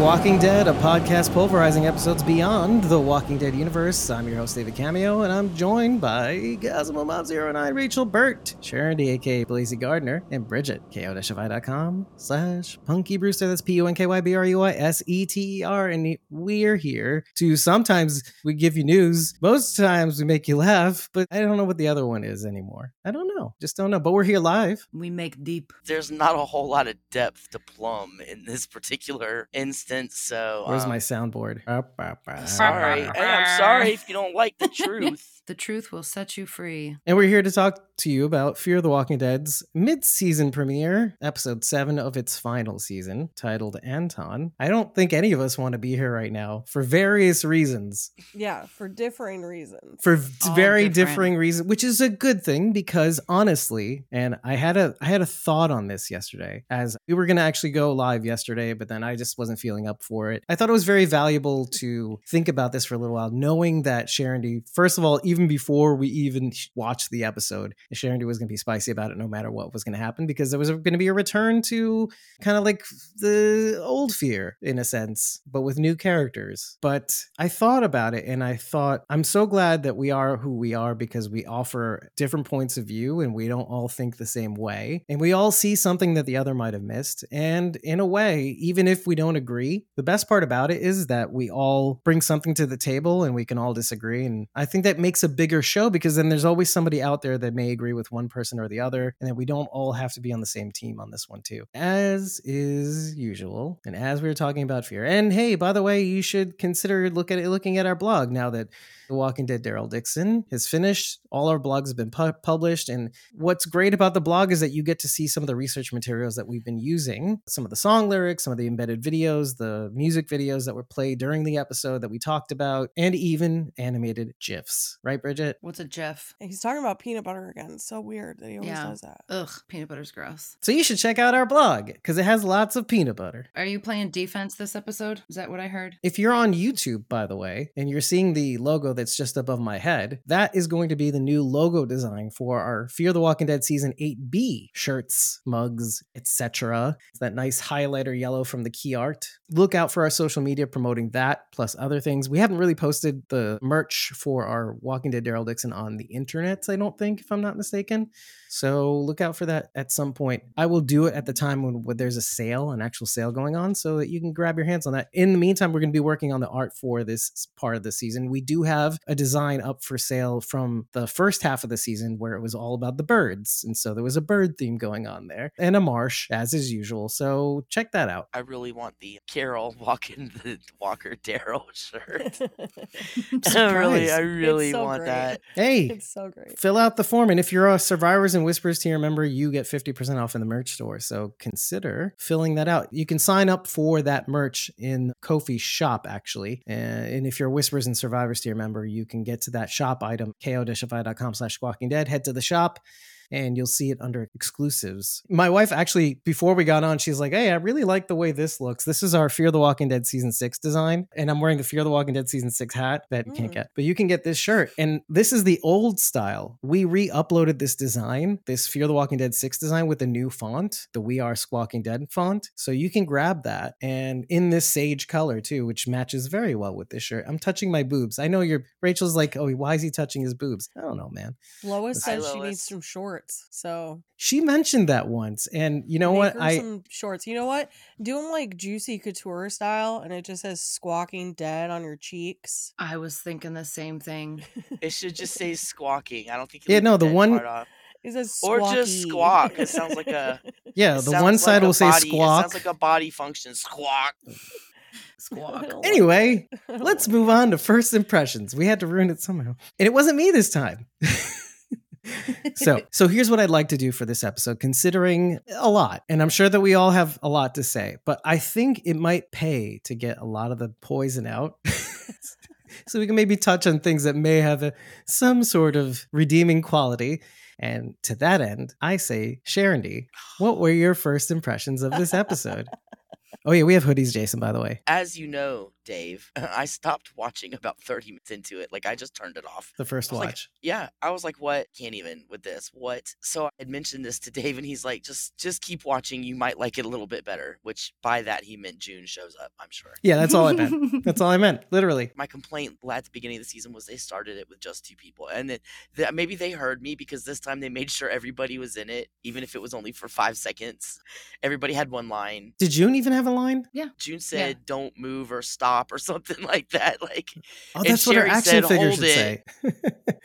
We are Squawking Dead, a podcast pulverizing episodes beyond the Walking Dead universe. I'm your host, David Cameo, and I'm joined by Gazmo Mob 09, Rachel Burt, Sharon D, aka Blazy Gardner, and Bridget, ko-fi.com slash Punky Brewster. That's P-U-N-K-Y-B-R-U-I-S-E-T-E-R. And we're here to sometimes we give you news, most times we make you laugh, but I don't know what the other one is anymore. I don't know. Just don't know. But we're here live. We make deep. There's not a whole lot of depth to plumb in this particular instance, so Where's um, my soundboard? sorry. Hey, I'm sorry if you don't like the truth. The truth will set you free. And we're here to talk to you about Fear the Walking Dead's mid season premiere, episode seven of its final season, titled Anton. I don't think any of us want to be here right now for various reasons. Yeah, for differing reasons. For All very different. differing reasons, which is a good thing because honestly, and I had a I had a thought on this yesterday as we were gonna actually go live yesterday, but then I just wasn't feeling up for it. I thought it was very valuable to think about this for a little while, knowing that Sharon D, first of all, even before we even watched the episode, Sharon was going to be spicy about it no matter what was going to happen because there was going to be a return to kind of like the old fear in a sense, but with new characters. But I thought about it and I thought, I'm so glad that we are who we are because we offer different points of view and we don't all think the same way. And we all see something that the other might have missed. And in a way, even if we don't agree, the best part about it is that we all bring something to the table and we can all disagree. And I think that makes a bigger show because then there's always somebody out there that may agree with one person or the other. And then we don't all have to be on the same team on this one, too. As is usual. And as we were talking about fear. And hey, by the way, you should consider look at it, looking at our blog now that the Walking Dead Daryl Dixon has finished. All our blogs have been pu- published. And what's great about the blog is that you get to see some of the research materials that we've been using, some of the song lyrics, some of the embedded videos, the music videos that were played during the episode that we talked about, and even animated GIFs. Right, Bridget? What's a Jeff? And He's talking about peanut butter again. It's so weird that he always Yeah. does that. Ugh, peanut butter's gross. So you should check out our blog because it has lots of peanut butter. Are you playing defense this episode? Is that what I heard? If you're on YouTube, by the way, and you're seeing the logo that's just above my head, that is going to be the new logo design for our Fear the Walking Dead season 8B shirts, mugs, etc. It's that nice highlighter yellow from the key art. Look out for our social media promoting that plus other things. We haven't really posted the merch for our Walking Dead Daryl Dixon on the internet, I don't think, if I'm not mistaken. So look out for that at some point. I will do it at the time when, when there's a sale, an actual sale going on, so that you can grab your hands on that. In the meantime, we're going to be working on the art for this part of the season. We do have a design up for sale from the first half of the season where it was all about the birds. And so there was a bird theme going on there and a marsh, as is usual. So check that out. I really want the Carol walking the Walker Daryl shirt. I'm really, I really so want great. that. Hey, it's so great. fill out the form. And if you're a Survivors and Whispers tier member, you get 50% off in the merch store. So consider filling that out. You can sign up for that merch in Ko-fi shop, actually. Uh, And if you're Whispers and Survivors tier member, you can get to that shop item, ko-fi.com slash squawking dead. Head to the shop and you'll see it under exclusives. My wife actually, before we got on, she's like, Hey, I really like the way this looks. This is our Fear the Walking Dead season six design. And I'm wearing the Fear the Walking Dead season six hat that you can't Mm. get, but you can get this shirt. And this is the old style. We re uploaded this design, this Fear the Walking Dead six design with a new font, the We Are Squawking Dead font. So you can grab that and in this sage color too, which matches very well with this shirt. I'm touching my boobs. I know you're, Rachel's like, Oh, why is he touching his boobs? I don't know, man. Lois says she needs some shorts. So She mentioned that once. And you know what? I, some shorts. You know what? Do them like juicy couture style, and it just says "squawking dead" on your cheeks. I was thinking the same thing. It should just say squawking. I don't think. Yeah, no, the dead one- part off. It says Or just squawk. It sounds like a- yeah, the one like side a will say body- It squawk. sounds like a body function. Squawk. Squawk. Anyway, let's move on to first impressions. We had to ruin it somehow. And it wasn't me this time. So, so here's what I'd like to do for this episode, considering a lot, and I'm sure that we all have a lot to say, but I think it might pay to get a lot of the poison out. so we can maybe touch on things that may have a, some sort of redeeming quality. And to that end, I say, Sharon D, what were your first impressions of this episode? Oh yeah, we have hoodies, Jason. By the way, As you know, Dave, I stopped watching about 30 minutes into it. Like I just turned it off. the first I was like, watch. Yeah, I was like, "What? Can't even with this. What?" So I had mentioned this to Dave, and he's like, "Just, just keep watching. You might like it a little bit better." Which by that he meant June shows up. I'm sure. yeah, that's all I meant. That's all I meant. Literally. My complaint at the beginning of the season was they started it with just two people, and then that maybe they heard me because this time they made sure everybody was in it, even if it was only for five seconds. Everybody had one line. Did June even have a line? Yeah. June said, "Don't move or stop" or something like that. Like mm, Oh, that's what Sherry action said, figure "Hold should say.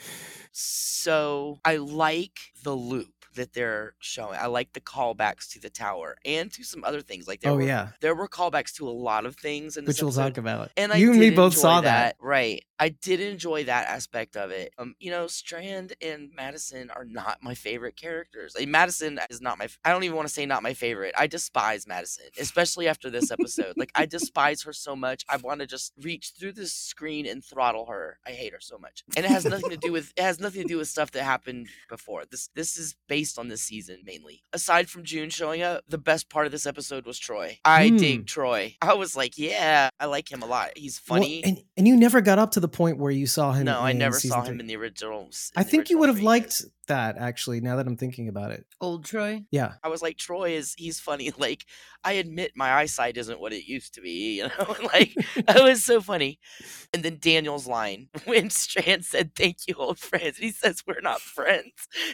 So I like the loop that they're showing. I like the callbacks to the tower and to some other things. Like there oh were yeah, there were callbacks to a lot of things in which we'll talk about. And I you and me both saw that. Right. I did enjoy that aspect of it. Um, you know, Strand and Madison are not my favorite characters. Like, Madison is not my. I don't even want to say not my favorite. I despise Madison, especially after this episode. like I despise her so much. I want to just reach through the screen and throttle her. I hate her so much, and it has nothing to do with. It has nothing to do with stuff that happened before. This this is based on this season mainly. Aside from June showing up, the best part of this episode was Troy. I Hmm. dig Troy. I was like, yeah, I like him a lot. He's Well, funny. and and you never got up to the point where you saw him. no, I never saw him in the original. I in the think you would have three, liked that actually. Now that I'm thinking about it, Old Troy. yeah. I was like, Troy is he's funny. Like, I admit my eyesight isn't what it used to be. You know, like it was so funny. And then Daniel's line when Strand said, "Thank you, old friends," and he says, "We're not friends."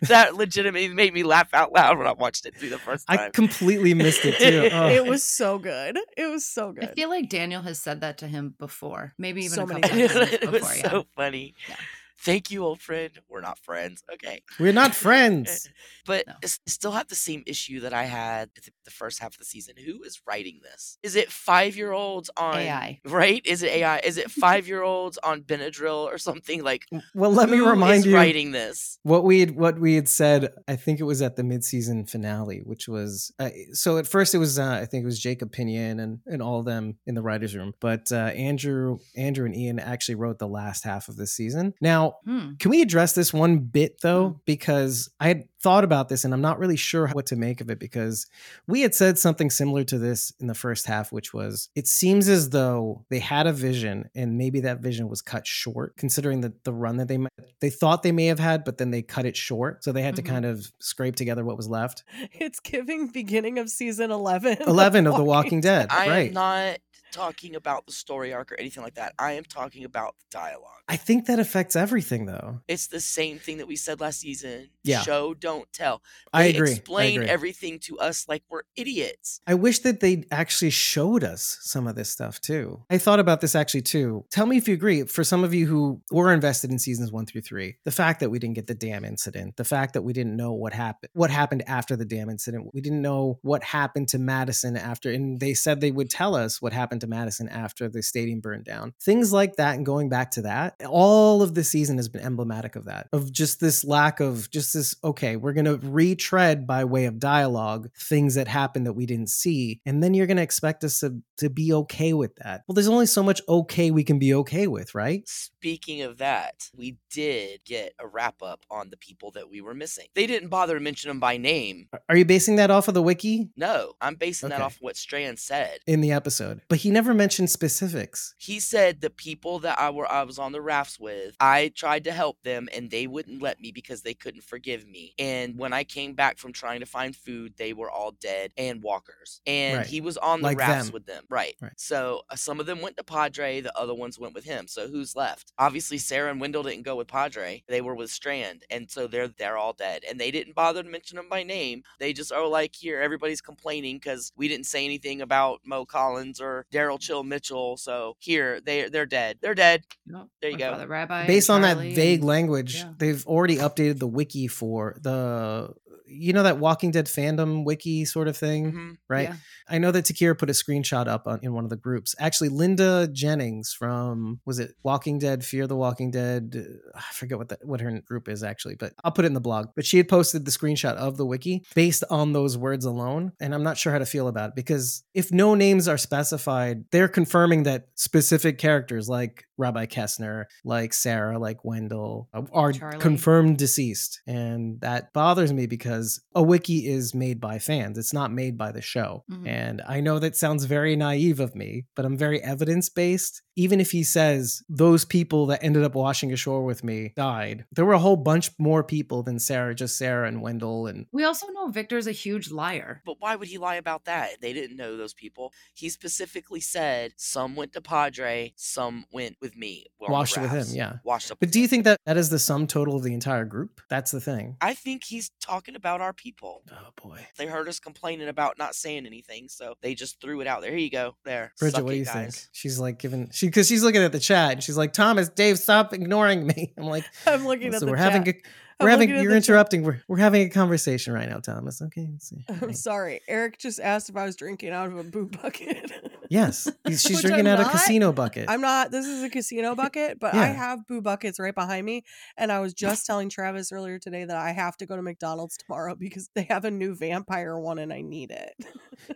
That legitimately made me laugh out loud when I watched it through the first time. I completely missed it too. Oh. It was so good. It was so good. I feel like Daniel has said that to him before, maybe even So a many couple times. times it was before. Yeah. so funny. Yeah. Thank you, old friend. We're not friends. Okay. We're not friends. But No. Still have the same issue that I had the- first half of the season. Who is writing this? Is it five year olds on AI. Right? Is it AI? Is it five year olds on Benadryl or something like? Well, let me remind is you writing this. what we had what we had said. I think it was at the mid-season finale, which was uh, so. At first, it was uh, I think it was Jacob Pinion and and all of them in the writers' room. But uh, Andrew Andrew and Ian actually wrote the last half of the season. Now, Hmm. Can we address this one bit though? Because I had thought about this and I'm not really sure what to make of it because we had said something similar to this in the first half, which was it seems as though they had a vision and maybe that vision was cut short, considering that the run that they they thought they may have had, but then they cut it short. So they had Mhm. to kind of scrape together what was left. It's giving beginning of season 11. 11 of The Walking Dead. I right. am not talking about the story arc or anything like that. I am talking about the dialogue. I think that affects everything though. It's the same thing that we said last season. Yeah. Show, don't tell. I They agree. I Explain agree. everything to us like we're idiots. I wish that they actually showed us some of this stuff too. I thought about this actually too. Tell me if you agree. For some of you who were invested in seasons one through three, the fact that we didn't get the damn incident, the fact that we didn't know what happened, what happened after the damn incident, we didn't know what happened to Madison after, and they said they would tell us what happened to Madison after the stadium burned down. Things like that, and going back to that, all of the season has been emblematic of that, of just this lack of just this. Okay, we're gonna retread by way of dialogue things that happened that we didn't see, and then you're gonna expect us to to be okay with that. Well, there's only so much okay we can be okay with, right? Speaking of that, we did get a wrap up on the people that we were missing. They didn't bother to mention them by name. Are you basing that off of the wiki No, I'm basing that Okay. off what Strand said. in the episode? But he never mentioned specifics. He said the people that I were I was on the rafts with, I tried to help them and they wouldn't let me because they couldn't forgive me. And when I came back from trying to find food, they were all dead and walkers. And Right. he was on the Like rafts them. with them. Right. Right. So uh, some of them went to Padre, the other ones went with him. So who's left? Obviously Sarah and Wendell didn't go with Padre. They were with Strand. And so they're they're all dead. And they didn't bother to mention them by name. They just are like here, everybody's complaining because we didn't say anything about Mo Collins or Daryl Chill Mitchell. So here, they they're dead. They're dead. Yep. There you My go. Father Rabbi, Based on that vague language, yeah. they've already updated the wiki for the you know that Walking Dead fandom wiki sort of thing, Mhm. right? Yeah. I know that Takira put a screenshot up on, in one of the groups. Actually, Linda Jennings from was it Walking Dead, Fear the Walking Dead? uh, I forget what the, what her group is actually, but I'll put it in the blog. But she had posted the screenshot of the wiki based on those words alone, and I'm not sure how to feel about it because if no names are specified, they're confirming that specific characters like Rabbi Kessner, like Sarah, like Wendell, uh, are Charlie. confirmed deceased. And that bothers me because a wiki is made by fans. It's not made by the show. Mhm. And I know that sounds very naive of me, but I'm very evidence based. Even if he says those people that ended up washing ashore with me died, there were a whole bunch more people than Sarah, just Sarah and Wendell and We also know Victor's a huge liar. But why would he lie about that? They didn't know those people. He specifically said some went to Padre, some went with me. on the washed with him. Yeah. Washed up. But do you think that that is the sum total of the entire group? That's the thing. I think he's talking about our people. Oh boy. They heard us complaining about not saying anything, so they just threw it out there. Here you go. There. Bridget, Suck what do you guys. think? She's like giving she because she's looking at the chat and she's like, Thomas, Dave, stop ignoring me. I'm like, I'm looking at so the we're chat. having a I'm we're having you're chat. interrupting. We're we're having a conversation right now, Thomas. Okay. let's see. I'm sorry. Eric just asked if I was drinking out of a boo bucket. Yes. She's drinking I'm out a casino bucket. I'm not. This is a casino bucket, but I have boo buckets right behind me. And I was just telling Travis earlier today that I have to go to McDonald's tomorrow because they have a new vampire one and I need it.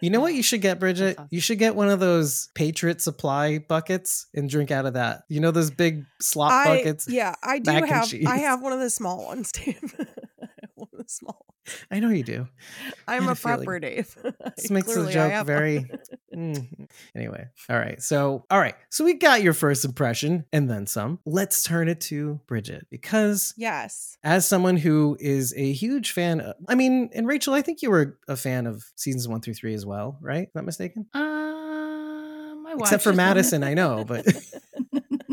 You know what you should get, Bridget? You should get one of those Patriot Supply buckets and drink out of that. You know those big slop I, buckets? yeah, I do have. I have one of the small ones, Dave. I one of the small. I know you do. I'm a prepper, Dave. This makes the joke very. Mm. Anyway, all right. So, all right. So we got your first impression and then some. Let's turn it to Bridget because yes. as someone who is a huge fan, of, I mean, and Rachel, I think you were a fan of seasons one through three as well, right? Not mistaken. Um, I Except for. Madison, I know, but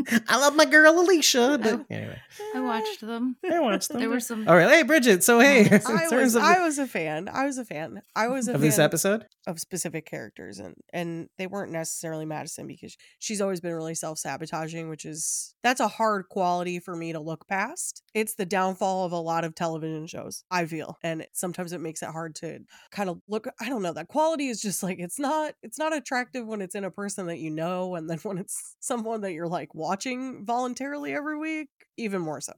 I love my girl Alicia. But anyway, I watched them. I watched them. There were some. All right, hey Bridget. So hey, um, I was, of, I was a fan. I was a fan. I was a of fan this episode, of specific characters and and they weren't necessarily Madison because she's always been really self-sabotaging which is that's a hard quality for me to look past it's the downfall of a lot of television shows i feel and sometimes it makes it hard to kind of look i don't know that quality is just like it's not it's not attractive when it's in a person that you know and then when it's someone that you're like watching voluntarily every week even more so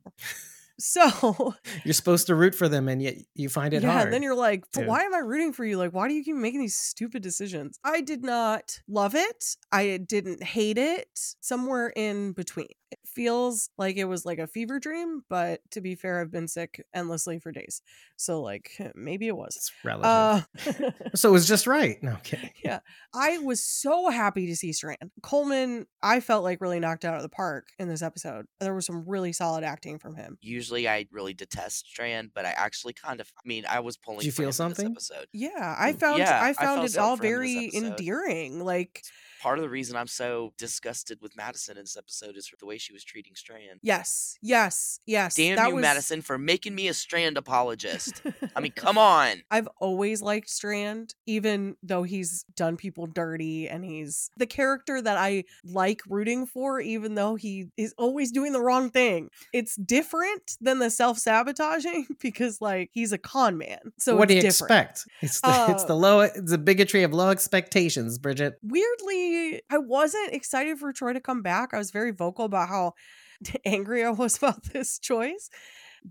so you're supposed to root for them, and yet you find it yeah, hard. then you're like, "But to- why am I rooting for you? Like, why do you keep making these stupid decisions? I did not love it. I didn't hate it. Somewhere in between. It feels like it was like a fever dream, but to be fair, I've been sick endlessly for days. So, like, maybe it was. it's relative. Uh, so it was just right. No, okay. Yeah. I was so happy to see Strand. Colman, I felt like really knocked out of the park in this episode. There was some really solid acting from him. Usually I really detest Strand, but I actually kind of I mean I was pulling you for feel something? This episode. Yeah, I Mm, found yeah, I I found felt it something all for him this very endearing. Like Part of the reason I'm so disgusted with Madison in this episode is for the way she was treating Strand. Yes, yes, yes. Damn that you, was... Madison, for making me a Strand apologist. I mean, come on. I've always liked Strand, even though he's done people dirty and he's the character that I like rooting for, even though he is always doing the wrong thing. It's different than the self sabotaging because, like, he's a con man. So what do you different. expect? It's the, it's Uh, the low, it's the bigotry of low expectations, Bridget. Weirdly, I wasn't excited for Troy to come back. I was very vocal about how angry I was about this choice.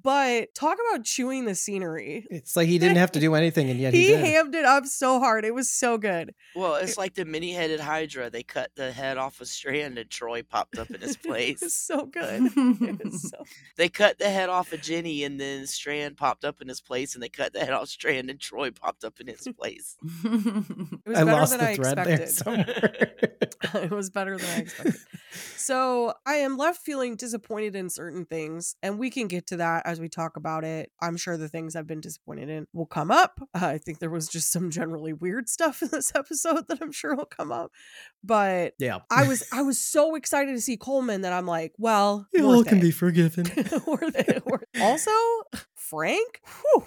But talk about chewing the scenery. It's like he didn't have to do anything, and yet he, he did. hammed it up so hard. It was so good. Well, it's like the mini headed Hydra. They cut the head off a Strand and Troy popped up in his It was place. so good. It was so they cut the head off of Jenny and then Strand popped up in his place and they cut the head off Strand and Troy popped up in his place. It was I better lost than the I thread expected. somewhere. it was better than I expected. So I am left feeling disappointed in certain things, and we can get to that as we talk about it. I'm sure the things I've been disappointed in will come up. Uh, I think there was just some generally weird stuff in this episode that I'm sure will come up. But yeah, I was I was so excited to see Colman that I'm like, well, it all can it. be forgiven. worth it. Worth- Also, Frank, whew,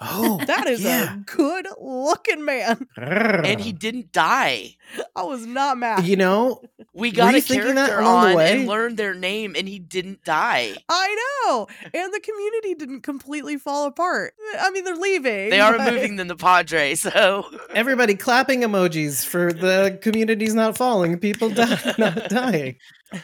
Oh, that is yeah. a good looking man. And he didn't die. I was not mad. You know, We got a thinking that character along the on way? and learned their name and he didn't die. I know. And the community didn't completely fall apart. I mean, they're leaving. They are but- moving them the Padre, so everybody clapping emojis for the community's not falling, people die, not dying.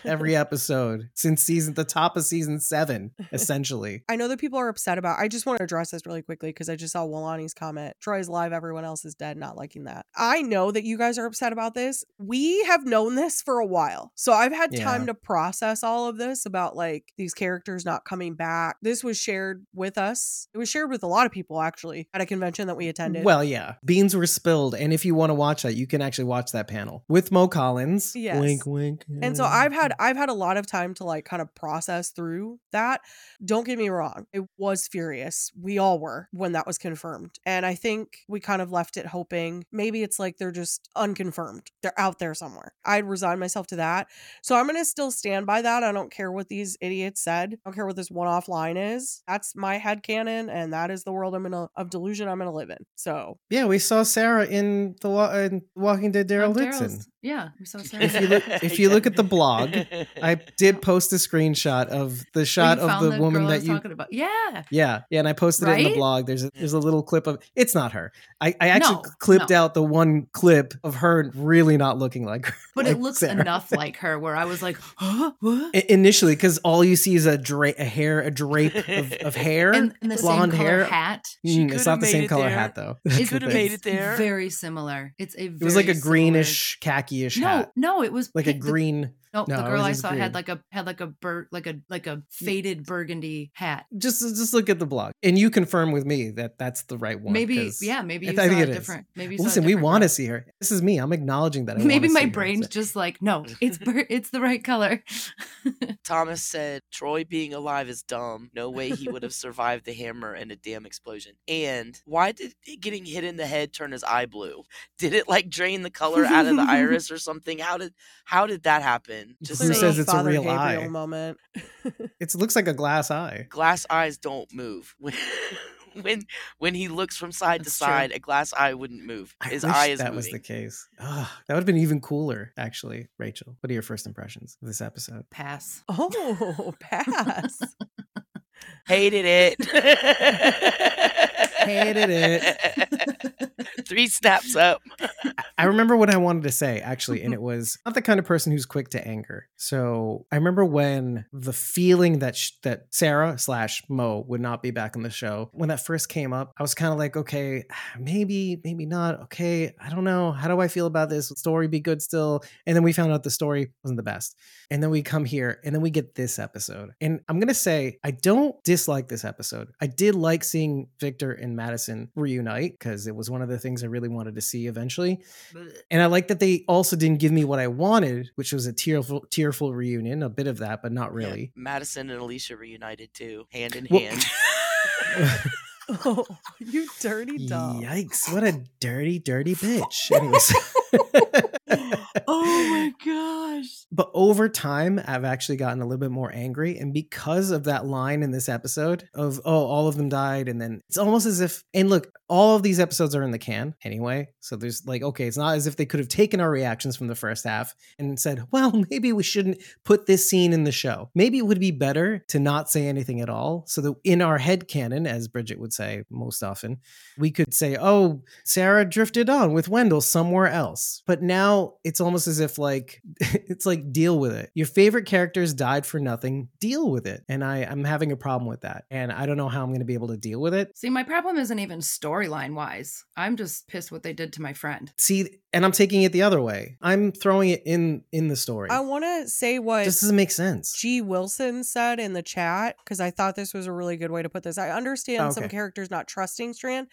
Every episode since season the top of season seven, essentially. I know that people are upset about. I just want to address this really quickly because I just saw Walani's comment. Troy's live, everyone else is dead. Not liking that. I know that you guys are upset about this. We have known this for a while, so I've had time to process all of this about like these characters not coming back. This was shared with us. It was shared with a lot of people actually at a convention that we attended. Well, yeah, beans were spilled, and if you want to watch that, you can actually watch that panel with Mo Collins. Yes. Wink, wink. And so I've had I've had a lot of time to like kind of process through that. Don't get me wrong, it was furious. We all were when that was confirmed. And I think we kind of left it hoping maybe it's like they're just unconfirmed. They're out there somewhere. I'd resign myself to that. So I'm going to still stand by that. I don't care what these idiots said. I don't care what this one-off line is. That's my head canon and that is the world I'm going to of delusion I'm going to live in. So, Yeah, we saw Sarah in the Wa- in Walking Dead. Daryl Dixon. Daryl's- Yeah, we saw Sarah. If you look- if you look at the blog, I did post a screenshot of the shot of found the woman girl I that was you. talking about. Yeah. Yeah, yeah, and I posted it in the blog. There's a, there's a little clip of it's not her. I, I actually No, clipped no. out the one clip of her really not looking like her. But like it looks Sarah. enough like her where I was like, huh? What? Initially because all you see is a drape, a hair, a drape of, of hair, And, and the blonde same color hair. hat. She Mm, it's not the same it color there. hat though. It coulda made it there. Very similar. It's a. It was like a greenish similar- khaki-ish No, hat, no, it was like a green. No, no, the girl I was saw green. had like a had like a bur- like a like a faded burgundy hat. Just just look at the blog, and you confirm with me that that's the right one. Maybe yeah, maybe I you think saw it a is. different. Maybe you saw a Listen, we want to see her. This is me. I'm acknowledging that. I Maybe my see her. brain's So- just like no, it's bur- it's the right color. Thomas said Troy being alive is dumb. No way he would have survived the hammer and a damn explosion. And why did getting hit in the head turn his eye blue? Did it like drain the color out of the iris or something? How did how did that happen? Just Who saying. says it's a real Gabriel eye? moment. It looks like a glass eye. glass eyes don't move. When when when he looks from side That's to true. side, a glass eye wouldn't move. I His wish eye is that moving. was the case. Ugh, that would have been even cooler, actually. Rachel, what are your first impressions of this episode? Pass. Oh, pass. Hated it. Hated it. Three snaps up. I remember what I wanted to say actually, and mm-hmm. it was not the kind of person who's quick to anger. So I remember when the feeling that sh- that Sarah slash Mo would not be back on the show when that first came up, I was kind of like, okay, maybe, maybe not. Okay, I don't know. How do I feel about this? Would story be good still? And then we found out the story wasn't the best. And then we come here, and then we get this episode. And I'm gonna say I don't dislike this episode. I did like seeing Victor and Madison reunite because it was one of the things I really wanted to see eventually. And I like that they also didn't give me what I wanted, which was a tearful, tearful reunion, a bit of that, but not Yeah, really. Madison and Alicia reunited too, hand in Well- hand. oh, you dirty dog. Yikes! What a dirty, dirty bitch. Anyways. Oh my gosh. But over time, I've actually gotten a little bit more angry. And because of that line in this episode of, oh, all of them died. And then it's almost as if, and look, all of these episodes are in the can anyway. So there's like, okay, it's not as if they could have taken our reactions from the first half and said, well, maybe we shouldn't put this scene in the show. Maybe it would be better to not say anything at all. So that in our head canon, as Bridget would say most often, we could say, oh, Sarah drifted on with Wendell somewhere else. But now it's almost as if like it's like deal with it. Your favorite characters died for nothing. Deal with it. And I, I'm having a problem with that. And I don't know how I'm going to be able to deal with it. See, my problem isn't even storyline wise. I'm just pissed what they did to my friend. See, and I'm taking it the other way. I'm throwing it in in the story. I want to say what This doesn't make sense. G. Wilson said in the chat because I thought this was a really good way to put this. I understand some Okay. characters not trusting Strand,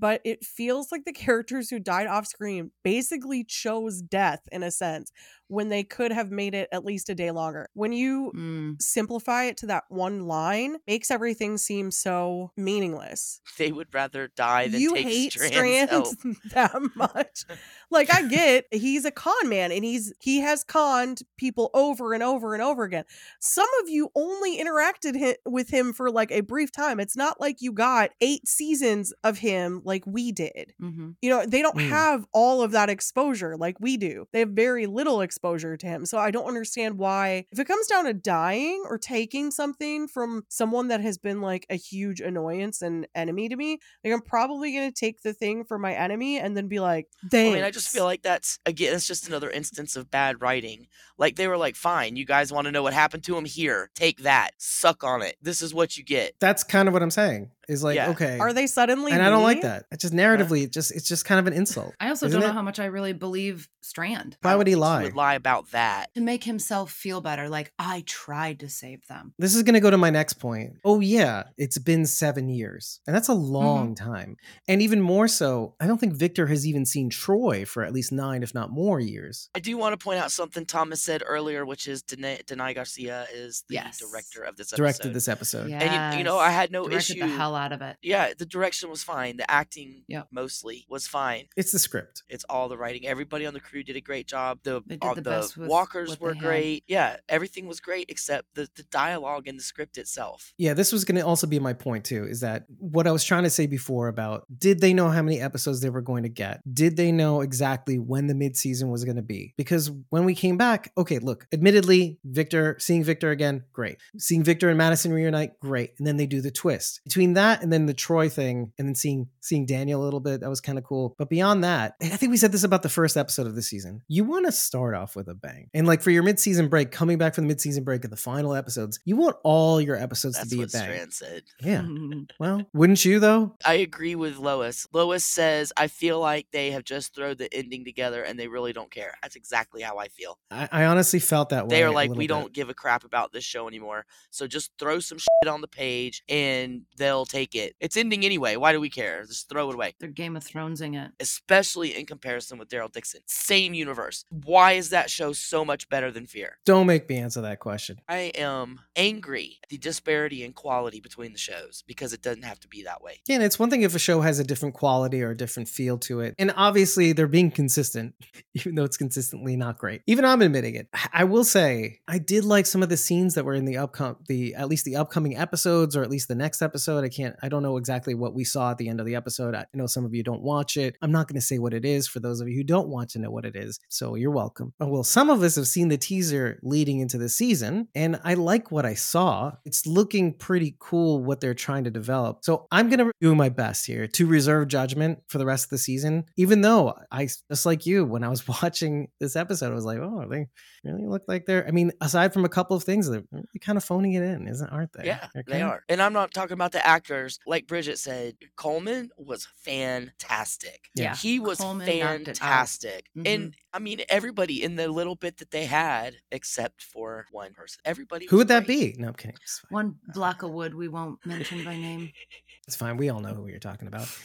but it feels like the characters who died off screen basically chose death in a sense when they could have made it at least a day longer. When you Mm. simplify it to that one line, makes everything seem so meaningless. they would rather die than you take hate Strand's that much. Like I get he's a con man and he's he has conned people over and over and over again. Some of you only interacted hi- with him for like a brief time. It's not like you got 8 seasons of him like we did. hmm You know, they don't Mm. have all of that exposure like we do. They have very little exposure to him. So I don't understand why, if it comes down to dying or taking something from someone that has been like a huge annoyance and enemy to me, like I'm probably going to take the thing for my enemy and then be like, I mean, I just feel like that's again, it's just another instance of bad writing. Like they were like, "Fine, you guys want to know what happened to him? Here, take that, suck on it. This is what you get." That's kind of what I'm saying. Is like, Yeah. okay. Are they suddenly and I don't like that. It's just narratively, it just it's just kind of an insult. I also don't know it? how much I really believe Strand Why would he He lie? would lie about that. to make himself feel better. Like I tried to save them. This is going to go to my next point. Oh, yeah, it's been seven years. And that's a mm-hmm. long time. And even more so, I don't think Victor has even seen Troy for at least nine, if not more years. I do want to point out something Thomas said earlier, which is Danay, Danay Garcia is the Yes. director of this Directed episode. this episode. Yeah. And you, you know, I had no Directed issue. The hell out of it. Yeah, the direction was fine. The acting Yep. mostly was fine. It's the script. It's all the writing. Everybody on the crew did a great job. The They did uh, the the best walkers what were they had. great. Yeah, everything was great except the the dialogue and the script itself. Yeah, this was going to also be my point too is that what I was trying to say before about did they know how many episodes they were going to get? Did they know exactly when the midseason was going to be? Because when we came back, okay, look, admittedly, Victor, seeing Victor again, great. Seeing Victor and Madison reunite, great. And then they do the twist. Between that and then the Troy thing and then seeing seeing Daniel a little bit, that was kind of cool. But beyond that, I think we said this about the first episode of the season. You want to start off with a bang. And like for your midseason break, coming back from the midseason break of the final episodes, you want all your episodes That's to be what a bang. Strand said. Yeah. Well, wouldn't you though? I agree with Lois. Lois says, I feel like they have just thrown the ending together and they really don't care. That's exactly how I feel. I, I honestly felt that way. They are like, we bit. don't give a crap about this show anymore. So just throw some shit on the page and they'll take it. It's ending anyway. Why do we care? Just throw it away. They're Game of Thronesing it. Especially in comparison with Daryl Dixon. Same universe. Why is that show so much better than Fear? Don't make me answer that question. I am angry at the disparity in quality between the shows because it doesn't have to be that way. Yeah, and it's one thing if a show has a different quality or a different feel to it. And obviously they're being consistent, even though it's consistently not great. Even I'm admitting it. I will say I did like some of the scenes that were in the upcom the at least the upcoming episodes or at least the next episode. I can't I don't know exactly what we saw at the end of the episode. I know some of you don't watch it. I'm not going to say what it is for those of you who don't want to know what it is. So you're welcome. Oh, Well, some of us have seen the teaser leading into the season, and I like what I saw. It's looking pretty cool what they're trying to develop. So I'm going to do my best here to reserve judgment for the rest of the season, even though I, just like you, when I was watching this episode, I was like, oh, they really look like they're, I mean, aside from a couple of things, they're really kind of phoning it in, isn't, aren't they? Yeah, They're they are. And I'm not talking about the actors. Like Bridget said, Colman was fantastic. Yeah. He was Colman knocked it out. fantastic. Mhm. And I mean, everybody in the little bit that they had, except for one person, everybody. Who was would that be? No, I'm kidding. It's fine. One block of wood we won't mention by name. It's fine. We all know who you're talking about.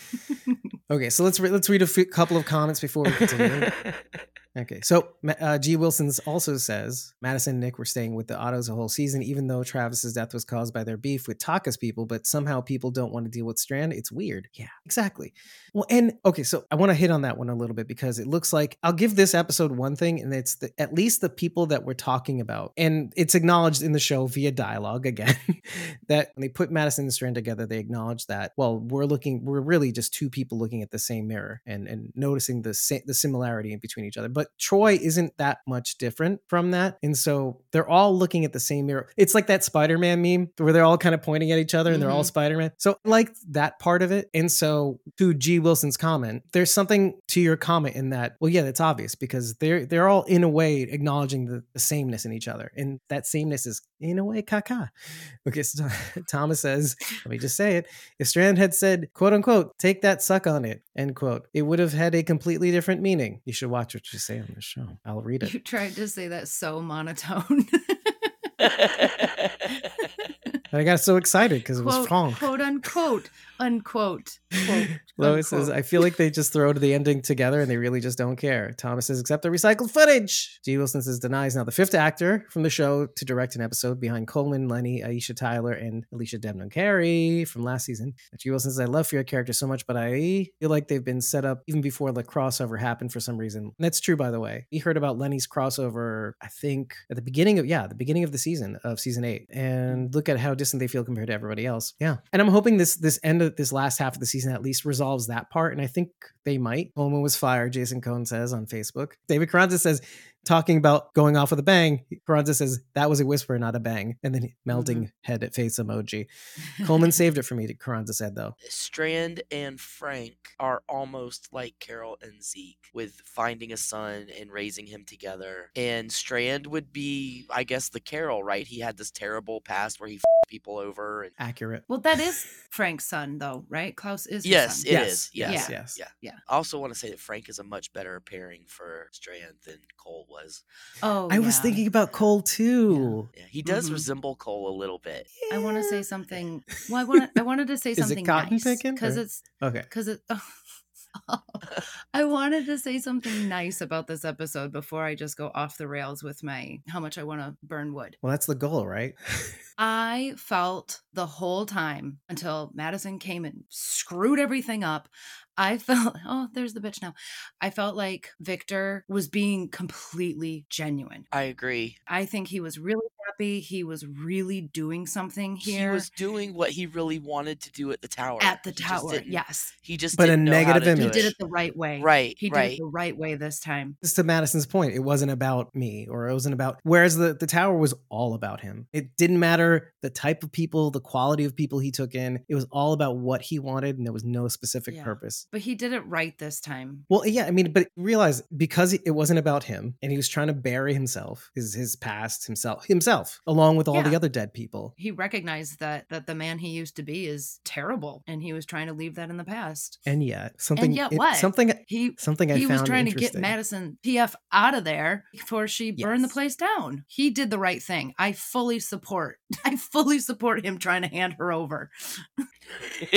Okay, so let's re- let's read a couple of comments before we continue. Okay, so uh, G. Wilson's also says Madison and Nick were staying with the Ottos a whole season, even though Travis's death was caused by their beef with Taka's people. But somehow people don't want to deal with Strand. It's weird. Yeah, exactly. Well, and okay, so I want to hit on that one a little bit because it looks like I'll give this episode one thing, and it's the, at least the people that we're talking about, and it's acknowledged in the show via dialogue again that when they put Madison and Strand together, they acknowledge that well, we're looking, we're really just two people looking at the same mirror and and noticing the the similarity in between each other. But Troy isn't that much different from that, and so they're all looking at the same mirror. It's like that Spider-Man meme where they're all kind of pointing at each other and they're all Mhm. Spider-Man. So I like that part of it, and so to G. Wilson's comment, there's something to your comment in that. Well, yeah, that's obvious because they're they're all in a way acknowledging the, the sameness in each other, and that sameness is in a way caca. Okay, so Thomas says, let me just say it. If Strand had said, quote unquote, take that suck on it, end quote, it would have had a completely different meaning. You should watch what you say on the show. I'll read it. You tried to say that so monotone. I got so excited because it was Frank. quote unquote, unquote. Quote, Lois says. I feel like they just throw to the ending together and they really just don't care. Thomas says, except the recycled footage. G. Wilson says, Danay's now the fifth actor from the show to direct an episode behind Colman, Lennie, Aisha Tyler, and Alicia Debnam Carey from last season. G. Wilson says, I love your character so much, but I feel like they've been set up even before the crossover happened for some reason. And that's true, by the way. We heard about Lennie's crossover, I think, at the beginning of, yeah, the beginning of the season, of season eight. And look at how distant they feel compared to everybody else. Yeah. And I'm hoping this this end of this last half of the season at least resolves that part. And I think they might. Colman was fired, Jason Cohn says on Facebook. David Carranza says, talking about going off with a bang, Carranza says, that was a whisper, not a bang. And then melting mm-hmm. head at face emoji. Colman saved it for me, Carranza said, though. Strand and Frank are almost like Carol and Zeke with finding a son and raising him together. And Strand would be, I guess, the Carol, right? He had this terrible past where he f- people over. And Accurate. Well, that is Frank's son, though, right? Klaus is. yes, son. it Yes. is. Yes. Yes. Yeah. Yes. Yeah. Yeah. I also want to say that Frank is a much better pairing for Strand than Cole was. Oh, I was thinking about Cole too. Yeah, he does Mhm. resemble Cole a little bit. I want to say something. Well, I want. I wanted to say Is it something cotton nice picking, because it's Okay. because it. I wanted to say something nice about this episode before I just go off the rails with my how much I want to burn wood. Well, that's the goal, right? I felt the whole time until Madison came and screwed everything up. I felt, oh, there's the bitch now. I felt like Victor was being completely genuine. I agree. I think he was really happy. He was really doing something here He was doing what he really wanted to do at the tower. at the He tower. didn't- Yes. He just But a didn't know how negative to image. He did it the right way. Right. He did right. it the right way this time. Just to Madison's point, it wasn't about me or it wasn't about whereas the, the tower was all about him. It didn't matter the type of people, the quality of people he took in. It was all about what he wanted and there was no specific Yeah. purpose. But he did it right this time. Well, yeah, I mean, but realize because it wasn't about him and he was trying to bury himself, his his past, himself, himself, along with all the other dead people. He recognized that that the man he used to be is terrible and he was trying to leave that in the past. And yet, something yet it- what? something He something I he was trying to get. Madison PF out of there before she burned the place down. He did the right thing. I fully support. I fully support him trying to hand her over.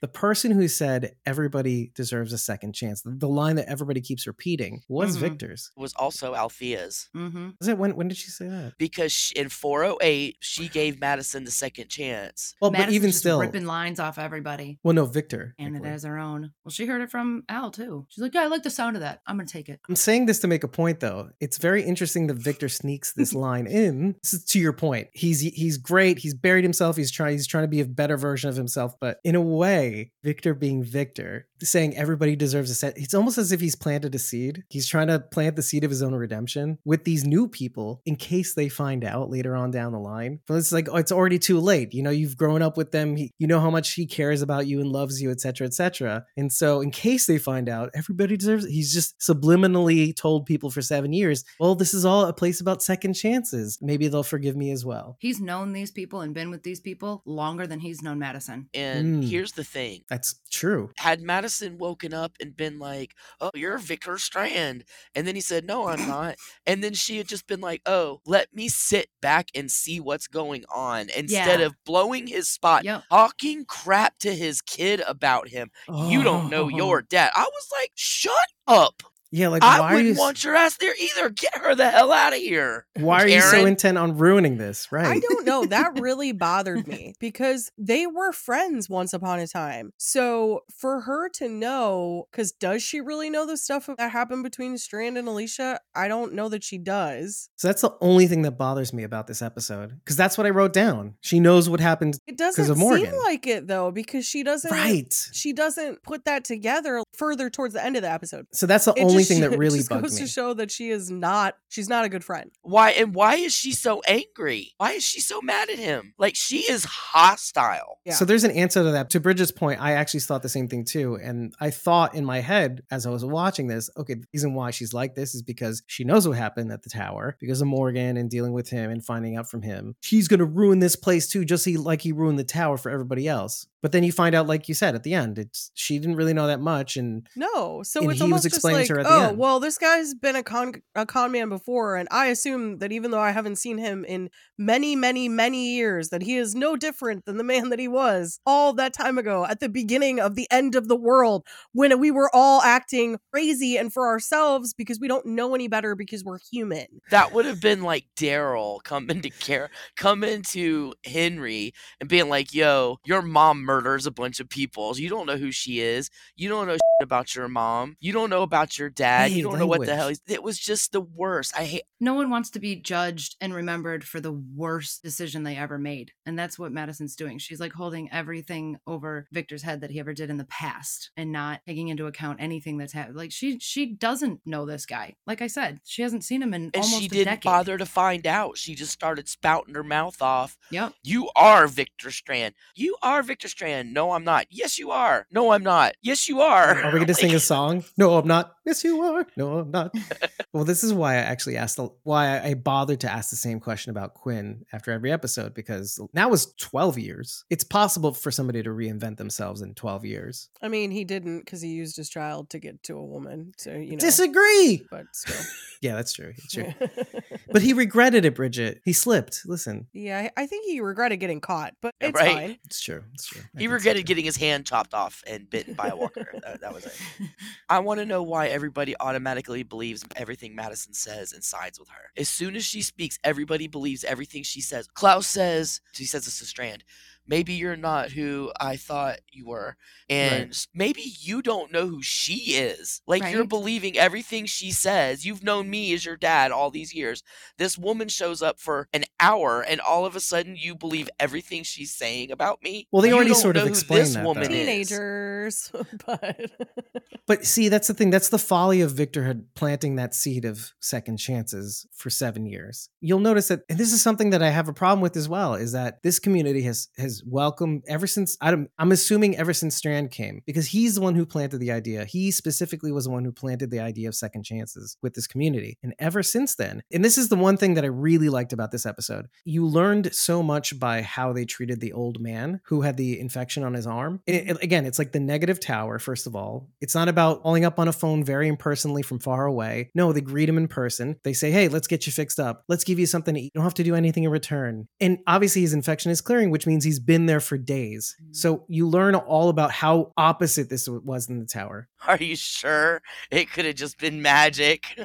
the person who said everybody deserves a second chance, the, the line that everybody keeps repeating was Mhm. Victor's. was also Althea's hmm Was it when when did she say that? because sh in 408 she gave Madison the second chance. Well, Madison's but even just still, ripping lines off everybody. well, no, Victor. And it thankfully. as her own. Well, she heard it from Al too. She's like, "Yeah, I like the sound of that. I'm gonna take it." I'm saying this to make a point, though. It's very interesting that Victor sneaks this line in. This is to your point. He's he's great. He's buried himself. He's trying. He's trying to be a better version of himself. But in a way, Victor being Victor, saying everybody deserves a set. It's almost as if he's planted a seed. He's trying to plant the seed of his own redemption with these new people in case they find out later on down the line. But it's like, oh, it's already too late. You know, you've grown up with them. He, you know how much he cares about you and loves you, etc., etc. And so, in case they find out, everybody deserves. He's just subliminally told people for seven years, well, this is all a place about second chances. Maybe they'll forgive me as well. He's known these people and been with these people longer than he's known Madison. And Mm. here's the thing. That's true. Had Madison woken up and been like, "Oh, you're Victor Strand," and then he said, "No, I'm not," and then she had just been like, "Oh, let me sit back and see what's going on," instead Yeah. of blowing his spot, Yep. talking crap to his kid about him. You don't know your dad. I was like, "Shut up! Yeah, like I why wouldn't you? want your ass there either. Get her the hell out of here." why are you so intent on ruining this? Right. I don't know. That really bothered me because they were friends once upon a time. So for her to know, because does she really know the stuff that happened between Strand and Alicia? I don't know that she does. So that's the only thing that bothers me about this episode because that's what I wrote down. She knows what happened. It doesn't of seem like it though, because she doesn't. Right. She doesn't put that together further towards the end of the episode. So that's the It only just thing that really just bugged goes me. to show that she is not. She's not a good friend. Why and why is she so angry? Why is she so mad at him? Like she is hostile. Yeah. So there's an answer to that. To Bridget's point, I actually thought the same thing too. And I thought in my head as I was watching this, okay, the reason why she's like this is because she knows what happened at the tower because of Morgan and dealing with him and finding out from him. She's going to ruin this place too, just he, like he ruined the tower for everybody else. But then you find out, like you said, at the end, it's she didn't really know that much. And No, so And it's he was almost just explaining like, to her at the oh, end. well, this guy's been a con a con man before, and I assume that even though I haven't seen him in many, many, many years, that he is no different than the man that he was all that time ago at the beginning of the end of the world when we were all acting crazy and for ourselves because we don't know any better because we're human. That would have been like Daryl coming to care, coming to Henry and being like, "Yo, your mom murders a bunch of people. You don't know who she is. You don't know about your mom. You don't know about your dad. Hey, you don't know what the hell. He's, it was just the worst. I hate. no one wants to be judged and remembered for the worst decision they ever made. And that's what Madison's doing. She's like holding everything over Victor's head that he ever did in the past and not taking into account anything that's happened. Like she she doesn't know this guy. Like I said, she hasn't seen him in And almost she a didn't decade. bother to find out. She just started spouting her mouth off. Yep. You are Victor Strand. You are Victor Strand. No, I'm not. Yes, you are. No, I'm not. Yes, you are. Are we going to sing a song? No, I'm not. Yes, you are. No, I'm not. well, this is why I actually asked, the, why I bothered to ask the same question about Quinn after every episode, because now is 12 years. It's possible for somebody to reinvent themselves in 12 years. I mean, he didn't because he used his child to get to a woman. So you know, Disagree. but still. Yeah, that's true. It's true. but he regretted it, Bridget. He slipped. Listen, yeah, I I think he regretted getting caught, but it's Right. fine. it's true. It's true. I He regretted that. getting his hand chopped off and bitten by a walker. that, that was it. I want to know why everybody automatically believes everything Madison says and sides with her. As soon as she speaks, everybody believes everything she says. Klaus says, she says this to Strand, maybe you're not who I thought you were. And s- maybe you don't know who she is. Like you're believing everything she says. You've known me as your dad all these years. This woman shows up for an hour and all of a sudden you believe everything she's saying about me. Well, they You already sort of know who explained this that, woman though. Teenagers, but But see, that's the thing. That's the folly of Victor had planting that seed of second chances for seven years. You'll notice that, and this is something that I have a problem with as well, is that this community has has welcomed ever since I'm, I'm assuming ever since Strand came, because he's the one who planted the idea. He specifically was the one who planted the idea of second chances with this community. And ever since then, and this is the one thing that I really liked about this episode, you learned so much by how they treated the old man who had the infection on his arm. And it- again, it's like the negative tower, first of all. It's not about calling up on a phone very impersonally from far away. No, they greet him in person. They say, hey, let's get you fixed up. Let's give you something to eat. You don't have to do anything in return. And obviously, his infection is clearing, which means he's been there for days. So mm. you learn all about how opposite this was in the tower. Are you sure it could have just been magic?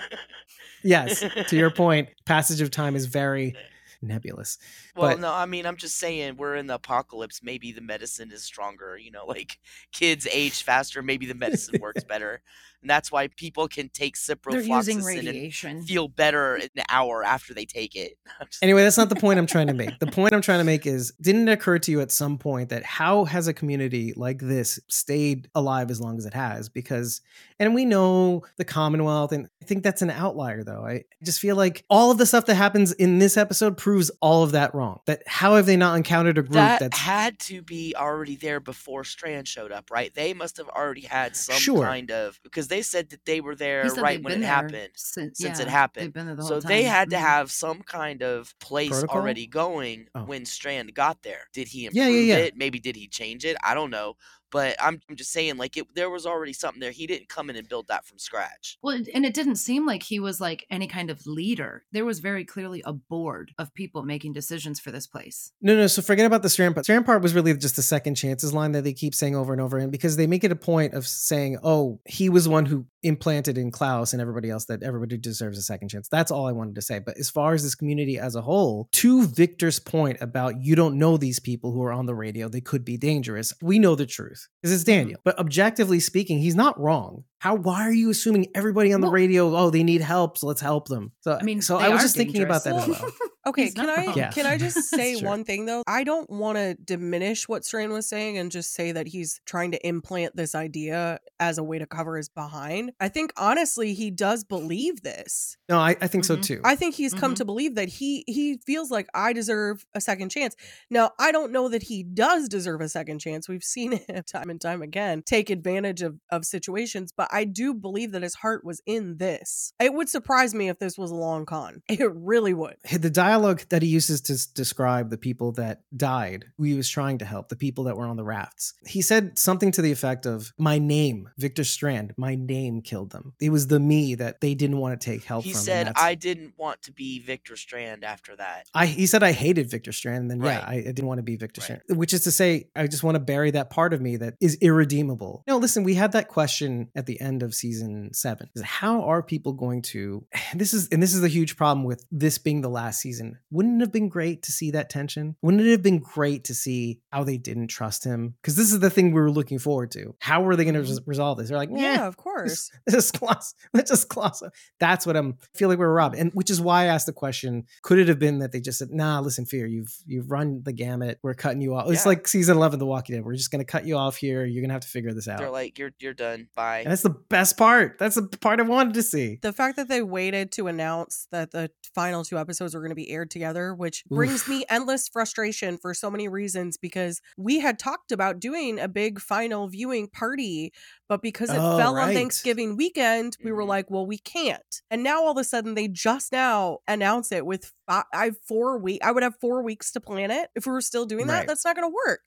Yes, to your point, passage of time is very nebulous. Well, But- no, I mean, I'm just saying we're in the apocalypse. Maybe the medicine is stronger. You know, like kids age faster. Maybe the medicine works better, and that's why people can take They're using ciprofloxacin and feel better an hour after they take it. Anyway, that's not the point I'm trying to make. The point I'm trying to make is didn't it occur to you at some point that how has a community like this stayed alive as long as it has? Because, and we know the Commonwealth, and I think that's an outlier though. I just feel like all of the stuff that happens in this episode proves all of that wrong. That how have they not encountered a group that that's had to be already there before Strand showed up, right? They must have already had some Sure. kind of because they said that they were there right when it happened. since, since it happened. They've been there the So whole they had to Mhm. have some kind of place Protocol? already going Oh. when Strand got there. Did he improve Yeah, yeah, yeah. it? Maybe did he change it? I don't know. But I'm, I'm just saying, like, it, there was already something there. He didn't come in and build that from scratch. Well, and it didn't seem like he was like any kind of leader. There was very clearly a board of people making decisions for this place. No, no. So forget about the Strand part. Strand part was really just the second chances line that they keep saying over and over again because they make it a point of saying, oh, he was one who implanted in Klaus and everybody else that everybody deserves a second chance. That's all I wanted to say. But as far as this community as a whole, to Victor's point about you don't know these people who are on the radio, they could be dangerous. We know the truth because it's Daniel. Mm-hmm. But objectively speaking, he's not wrong. How? Why are you assuming everybody on the Well- radio? Oh, they need help, so let's help them. So I mean, so I was just thinking about that as well. Okay, He's can I wrong. Yeah. can I just say one thing though? I don't want to diminish what Strand was saying and just say that he's trying to implant this idea as a way to cover his behind. I think honestly he does believe this. No, I, I think so Mhm. too. I think he's come Mhm. to believe that he he feels like I deserve a second chance. Now, I don't know that he does deserve a second chance. We've seen him time and time again take advantage of of situations, but I do believe that his heart was in this. It would surprise me if this was a long con. It really would. the dialogue that he uses to describe the people that died, who he was trying to help, the people that were on the rafts. He said something to the effect of, My name, Victor Strand, my name killed them. It was the me that they didn't want to take help He from. and said, I didn't want to be Victor Strand after that. I he said I hated Victor Strand, and then yeah, I, I didn't want to be Victor Right. Strand. Which is to say, I just want to bury that part of me that is irredeemable. No, listen, we had that question at the end of season seven. Is How are people going to this is and this is the huge problem with this being the last season season. Wouldn't it have been great to see that tension? Wouldn't it have been great to see how they didn't trust him? Because this is the thing we were looking forward to. How are they going to mm-hmm. res- resolve this? They're like, Yeah, yeah, of course. let's just gloss. Let's just gloss. That's what I'm feel like we're robbed, and which is why I asked the question: Could it have been that they just said, "Nah, listen, Fear, you've you've run the gamut. We're cutting you off." It's like season eleven, of The Walking Dead. We're just going to cut you off here. You're going to have to figure this out. They're like, you're you're done. Bye. and that's the best part. That's the part I wanted to see. The fact that they waited to announce that the final two episodes were going to be aired together, which brings Oof. me endless frustration for so many reasons because we had talked about doing a big final viewing party, but because it Oh, fell on. Thanksgiving weekend, we were Mhm. like, well, we can't. And now all of a sudden they just now announce it with five, I have four weeks. I would have four weeks to plan it. If we were still doing that, Right. that's not going to work.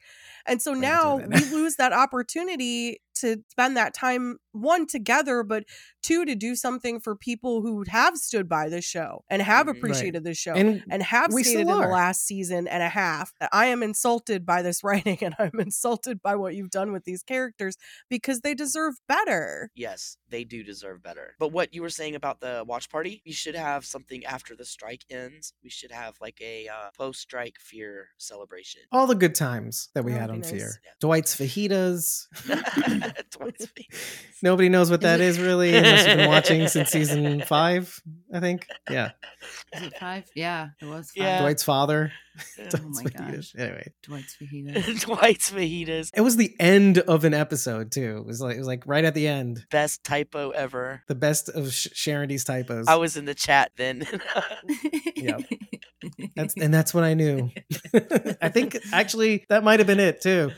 And so We're now we lose that opportunity to spend that time one together, but two to do something for people who have stood by this show and have Mhm. Right. appreciated this show And and have we stated in the last season and a half that I am insulted by this writing and I'm insulted by what you've done with these characters because they deserve better. Yes, they do deserve better. But what you were saying about the watch party, we should have something after the strike ends. We should have like a uh, post-strike fear celebration. all the good times that we That had on be Fear. Yeah. Dwight's fajitas. Twice a week. Nobody knows what that is really, unless you've been watching since season five, I think. Yeah. Is it five? Yeah, it was five. Yeah. Dwight's father. Oh my fajitas. gosh. Anyway. Dwight's fajitas. Dwight's fajitas. It was the end of an episode too. It was like it was like right at the end. Best typo ever. The best of Sh- Sharon D's typos. I was in the chat then. Yep. That's and that's when I knew. I think actually that might have been it too.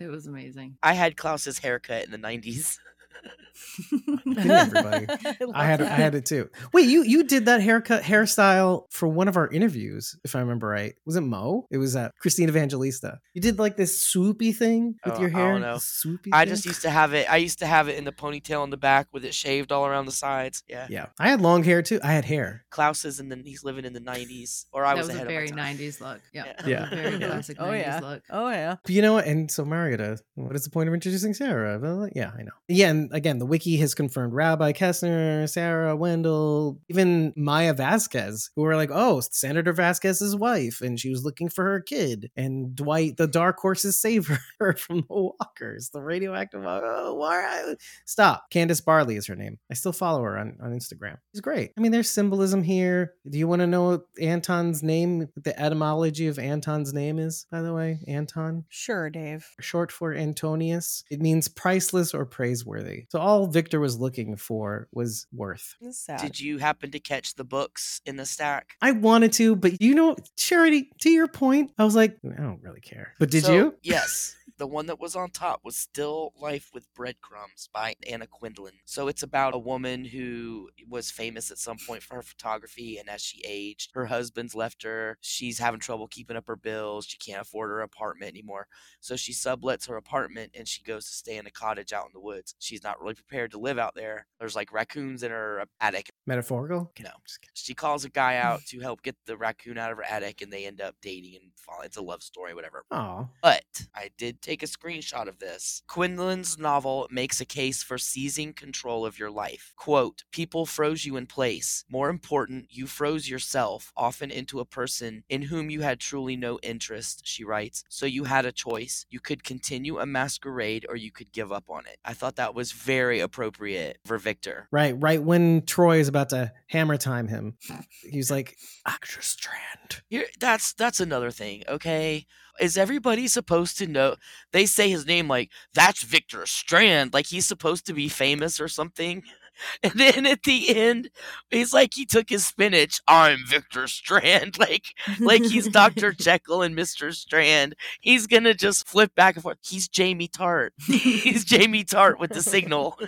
it was amazing. I had Klaus's haircut in the 90s. Didn't everybody? I had I had it too. Wait, you you did that haircut hairstyle for one of our interviews, if I remember right. Was it Mo? It was uh, Christine Evangelista. You did like this swoopy thing with Oh, your I hair. don't know. Swoopy. I thing? just used to have it. I used to have it in the ponytail in the back with it shaved all around the sides. Yeah. yeah. I had long hair too. I had hair. Klaus is in the he's living in the 90s, or I that was, was, a ahead very of my time. 90s look. Yeah. Yeah. Yeah. very Yeah. classic Oh 90s yeah. look. Oh yeah. But you know what? And so Mariota, what is the point of introducing Sarah? Well, yeah, I know. Yeah, and again, the wiki has confirmed Rabbi Kessner, Sarah Wendell, even Maya Vasquez, who were like, oh, Senator Vasquez's wife, and she was looking for her kid. And Dwight, the Dark Horses, save her from the Walkers, the radioactive. Oh, why? Stop. Candace Barley is her name. I still follow her on, on Instagram. She's great. I mean, there's symbolism here. Do you want to know Anton's name, the etymology of Anton's name is, by the way? Anton? Sure, Dave. short for Antonius. It means priceless or praiseworthy. So all Victor was looking for was worth. Sad. Did you happen to catch the books in the stack? I wanted to, but you know, Charity, to your point, I was like, I don't really care. But did So, you? Yes. The one that was on top was Still Life with Breadcrumbs by Anna Quindlen. So it's about a woman who was famous at some point for her photography, and as she aged, her husband's left her. She's having trouble keeping up her bills. She can't afford her apartment anymore. So she sublets her apartment and she goes to stay in a cottage out in the woods. She's not really prepared to live out there. There's like raccoons in her attic. Metaphorical? No. She calls a guy out to help get the raccoon out of her attic, and they end up dating and fall. It's a love story, whatever. Aw. But I did take a screenshot of this. Quindlen's novel makes a case for seizing control of your life. Quote, people froze you in place. More important, you froze yourself, often into a person in whom you had truly no interest, she writes. So you had a choice. You could continue a masquerade or you could give up on it. I thought that was very appropriate for Victor. Right, right when Troy is about to hammer time him, he's like, Actress Strand. Here, that's that's another thing, okay? Is everybody supposed to know? They say his name like that's Victor Strand, like he's supposed to be famous or something. And then at the end, he's like he took his spinach. I'm Victor Strand, like like he's Doctor Jekyll and Mister Strand. He's gonna just flip back and forth. He's Jamie Tartt. he's Jamie Tartt with the signal.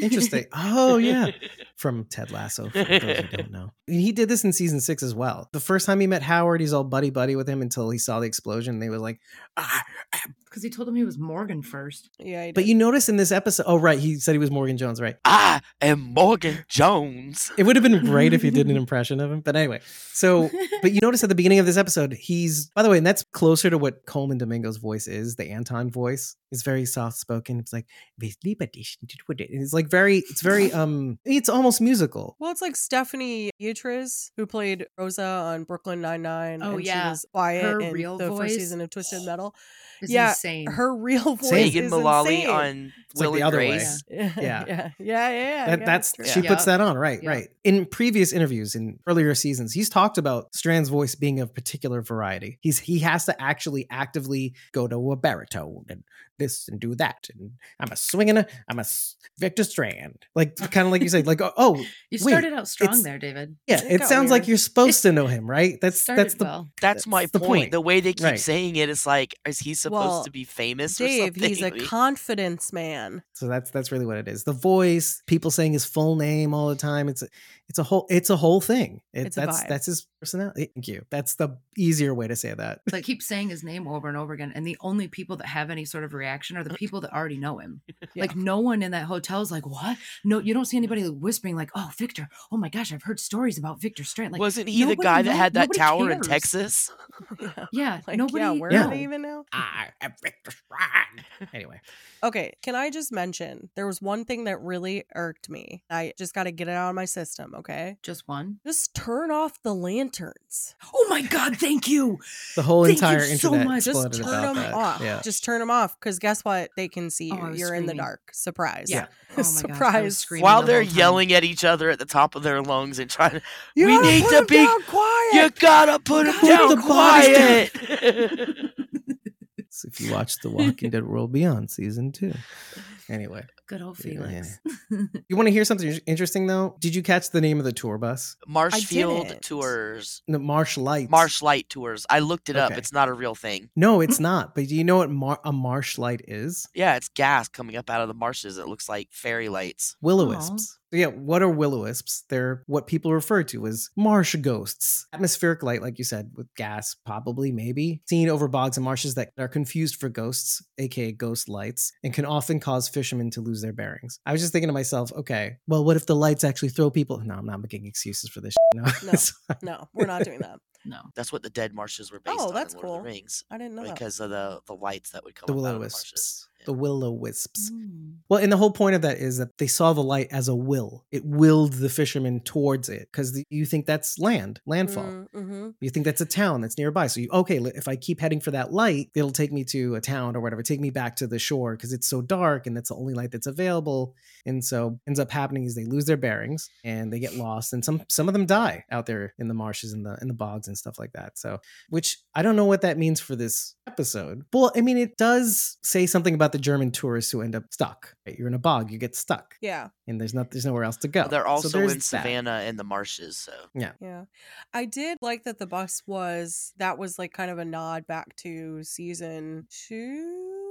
Interesting. Oh, yeah. From Ted Lasso, for those who don't know. He did this in season six as well. The first time he met Howard, he's all buddy buddy with him until he saw the explosion. And he was like, I am because he told him he was Morgan first. Yeah, he But you notice in this episode, oh right, he said he was Morgan Jones, right? I am Morgan Jones. It would have been great if he did an impression of him. But anyway, so but you notice at the beginning of this episode, he's by the way, and that's closer to what Colman Domingo's voice is, the Anton voice. is very soft spoken. It's like it's like very it's very um it's almost musical. Well, it's like Stephanie Beatriz, who played Rosa on Brooklyn Nine Nine. Oh, and yeah. she was quiet Her in real the voice- first season of Twisted Metal. It's Yeah, insane. Her real voice Megan is Mullally insane. on It's like Will the and other. Grace. yeah, Yeah. yeah, yeah, yeah. yeah, That, yeah, that's true. she Yeah. puts that on right Yeah. right in previous interviews in earlier seasons he's talked about strand's voice being of particular variety he's he has to actually actively go to a baritone and this and do that and i'm a swinging a i'm a s- victor strand like kind of like you said like oh, oh you wait, started out strong there, David. yeah It it got sounds like you're supposed to know him right that's that's the well. That's, my the point. point. The way they keep Right. saying it is like, is he supposed Well, to be famous or Dave, something? he's a confidence man. So that's that's really what it is. The voice, people saying his full name all the time. It's a, it's a whole it's a whole thing. It, It's a that's vibe. that's his personality. Thank you. That's the easier way to say that. It's like keep saying his name over and over again, and the only people that have any sort of reaction are the people that already know him. Like no one in that hotel is like, "What? No, you don't see anybody whispering like, oh, Victor. Oh my gosh, I've heard stories about Victor Strand." Like, Wasn't he the guy that know- had that nobody tower in. Texas? yeah. yeah, Like, nobody. yeah, where Yeah. are they even now? I am Victor Strand. Anyway, Okay, can I just mention there was one thing that really irked me. I just got to get it out of my system, okay? Just one. Just turn off the lanterns. Oh my God! Thank you. the whole Thank you entire so internet much. Just turn about them that. off. Yeah. Just turn them off because guess what? They can see Oh, you. I was You're in the dark. Surprise. Yeah. Oh my gosh, I was Surprise. screaming While the they're yelling at each other at the top of their lungs and trying to, You We gotta need put to 'em be- down quiet. you gotta put him Put down the bodies quiet. So if you watch The Walking Dead World Beyond season two. Anyway, Good old Yeah. Felix. you want to hear something interesting though? Did you catch the name of the tour bus? Marshfield. Tours. No, Marsh Lights. Marsh Light Tours. I looked it up. It's not a real thing. No, it's not. But do you know what mar- a marsh light is? Yeah, it's gas coming up out of the marshes. It looks like fairy lights. Will o Aw. wisps. So yeah, what are will o wisps? They're what people refer to as marsh ghosts. Atmospheric light, like you said, with gas, probably, maybe, seen over bogs and marshes that are confused for ghosts, aka ghost lights, and can often cause fishermen to lose their bearings. I was just thinking to myself, okay, well, what if the lights actually throw people? No, I'm not making excuses for this. No, No. No, we're not doing that. No. That's what the dead marshes were oh, based Oh, on. that's in Lord of cool. the Rings I didn't know that. because of the the lights that would come the up will o of marshes. wisps. The will o wisps. Mm. Well, and the whole point of that is that they saw the light as a will. It willed the fishermen towards it because you think that's land, landfall. Mm-hmm. You think that's a town that's nearby. So you okay, if I keep heading for that light, it'll take me to a town or whatever. Take me back to the shore because it's so dark and that's the only light that's available. And so ends up happening is they lose their bearings and they get lost and some some of them die out there in the marshes and the in the bogs and stuff like that. So which I don't know what that means for this episode. Well, I mean it does say something about the German tourists who end up stuck. Right? You're in a bog, you get stuck. Yeah. And there's not there's nowhere else to go. They're also so in Savannah that. and the marshes, so. Yeah. Yeah. I did like that the bus was that was like kind of a nod back to season 2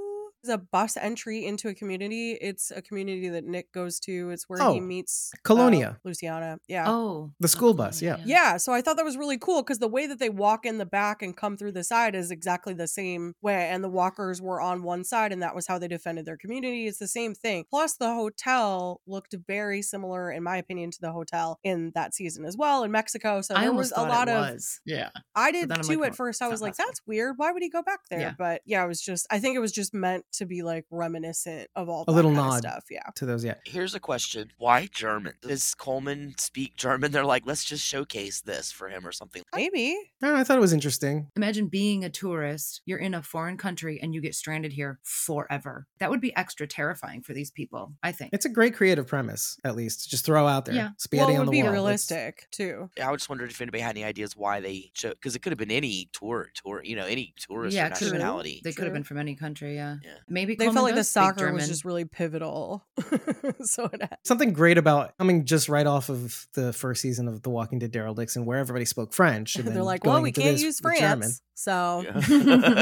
is a bus entry into a community. It's a community that Nick goes to. It's where oh, he meets uh, Colonia, uh, Luciana. Yeah. Oh, the school bus. Yeah. Yeah. So I thought that was really cool because the way that they walk in the back and come through the side is exactly the same way. And the walkers were on one side, and that was how they defended their community. It's the same thing. Plus, the hotel looked very similar, in my opinion, to the hotel in that season as well in Mexico. So there was a lot of was. yeah. I did too like, at first. I was like, that's weird. Why would he go back there? Yeah. But yeah, it was just. I think it was just meant to be like reminiscent of all A that little nod. stuff. Yeah. To those, yeah. here's a question. Why German? Does Colman speak German? They're like, let's just showcase this for him or something. Maybe. No, I thought it was interesting. Imagine being a tourist, you're in a foreign country and you get stranded here forever. That would be extra terrifying for these people, I think. It's a great creative premise, at least. Just throw out there. Yeah. Spaghetti well, it on would the be wall. Let's- realistic too. I just wondered if anybody had any ideas why they show because it could have been any tour, tour, you know, any tourist Yeah, or it nationality. they could have been from any country, yeah. Yeah. Maybe They Colman felt like the soccer was just really pivotal. so it had- Something great about coming just right off of the first season of The Walking Dead Daryl Dixon, where everybody spoke French. And they're like, well, we can't this use with German. France. So Yeah.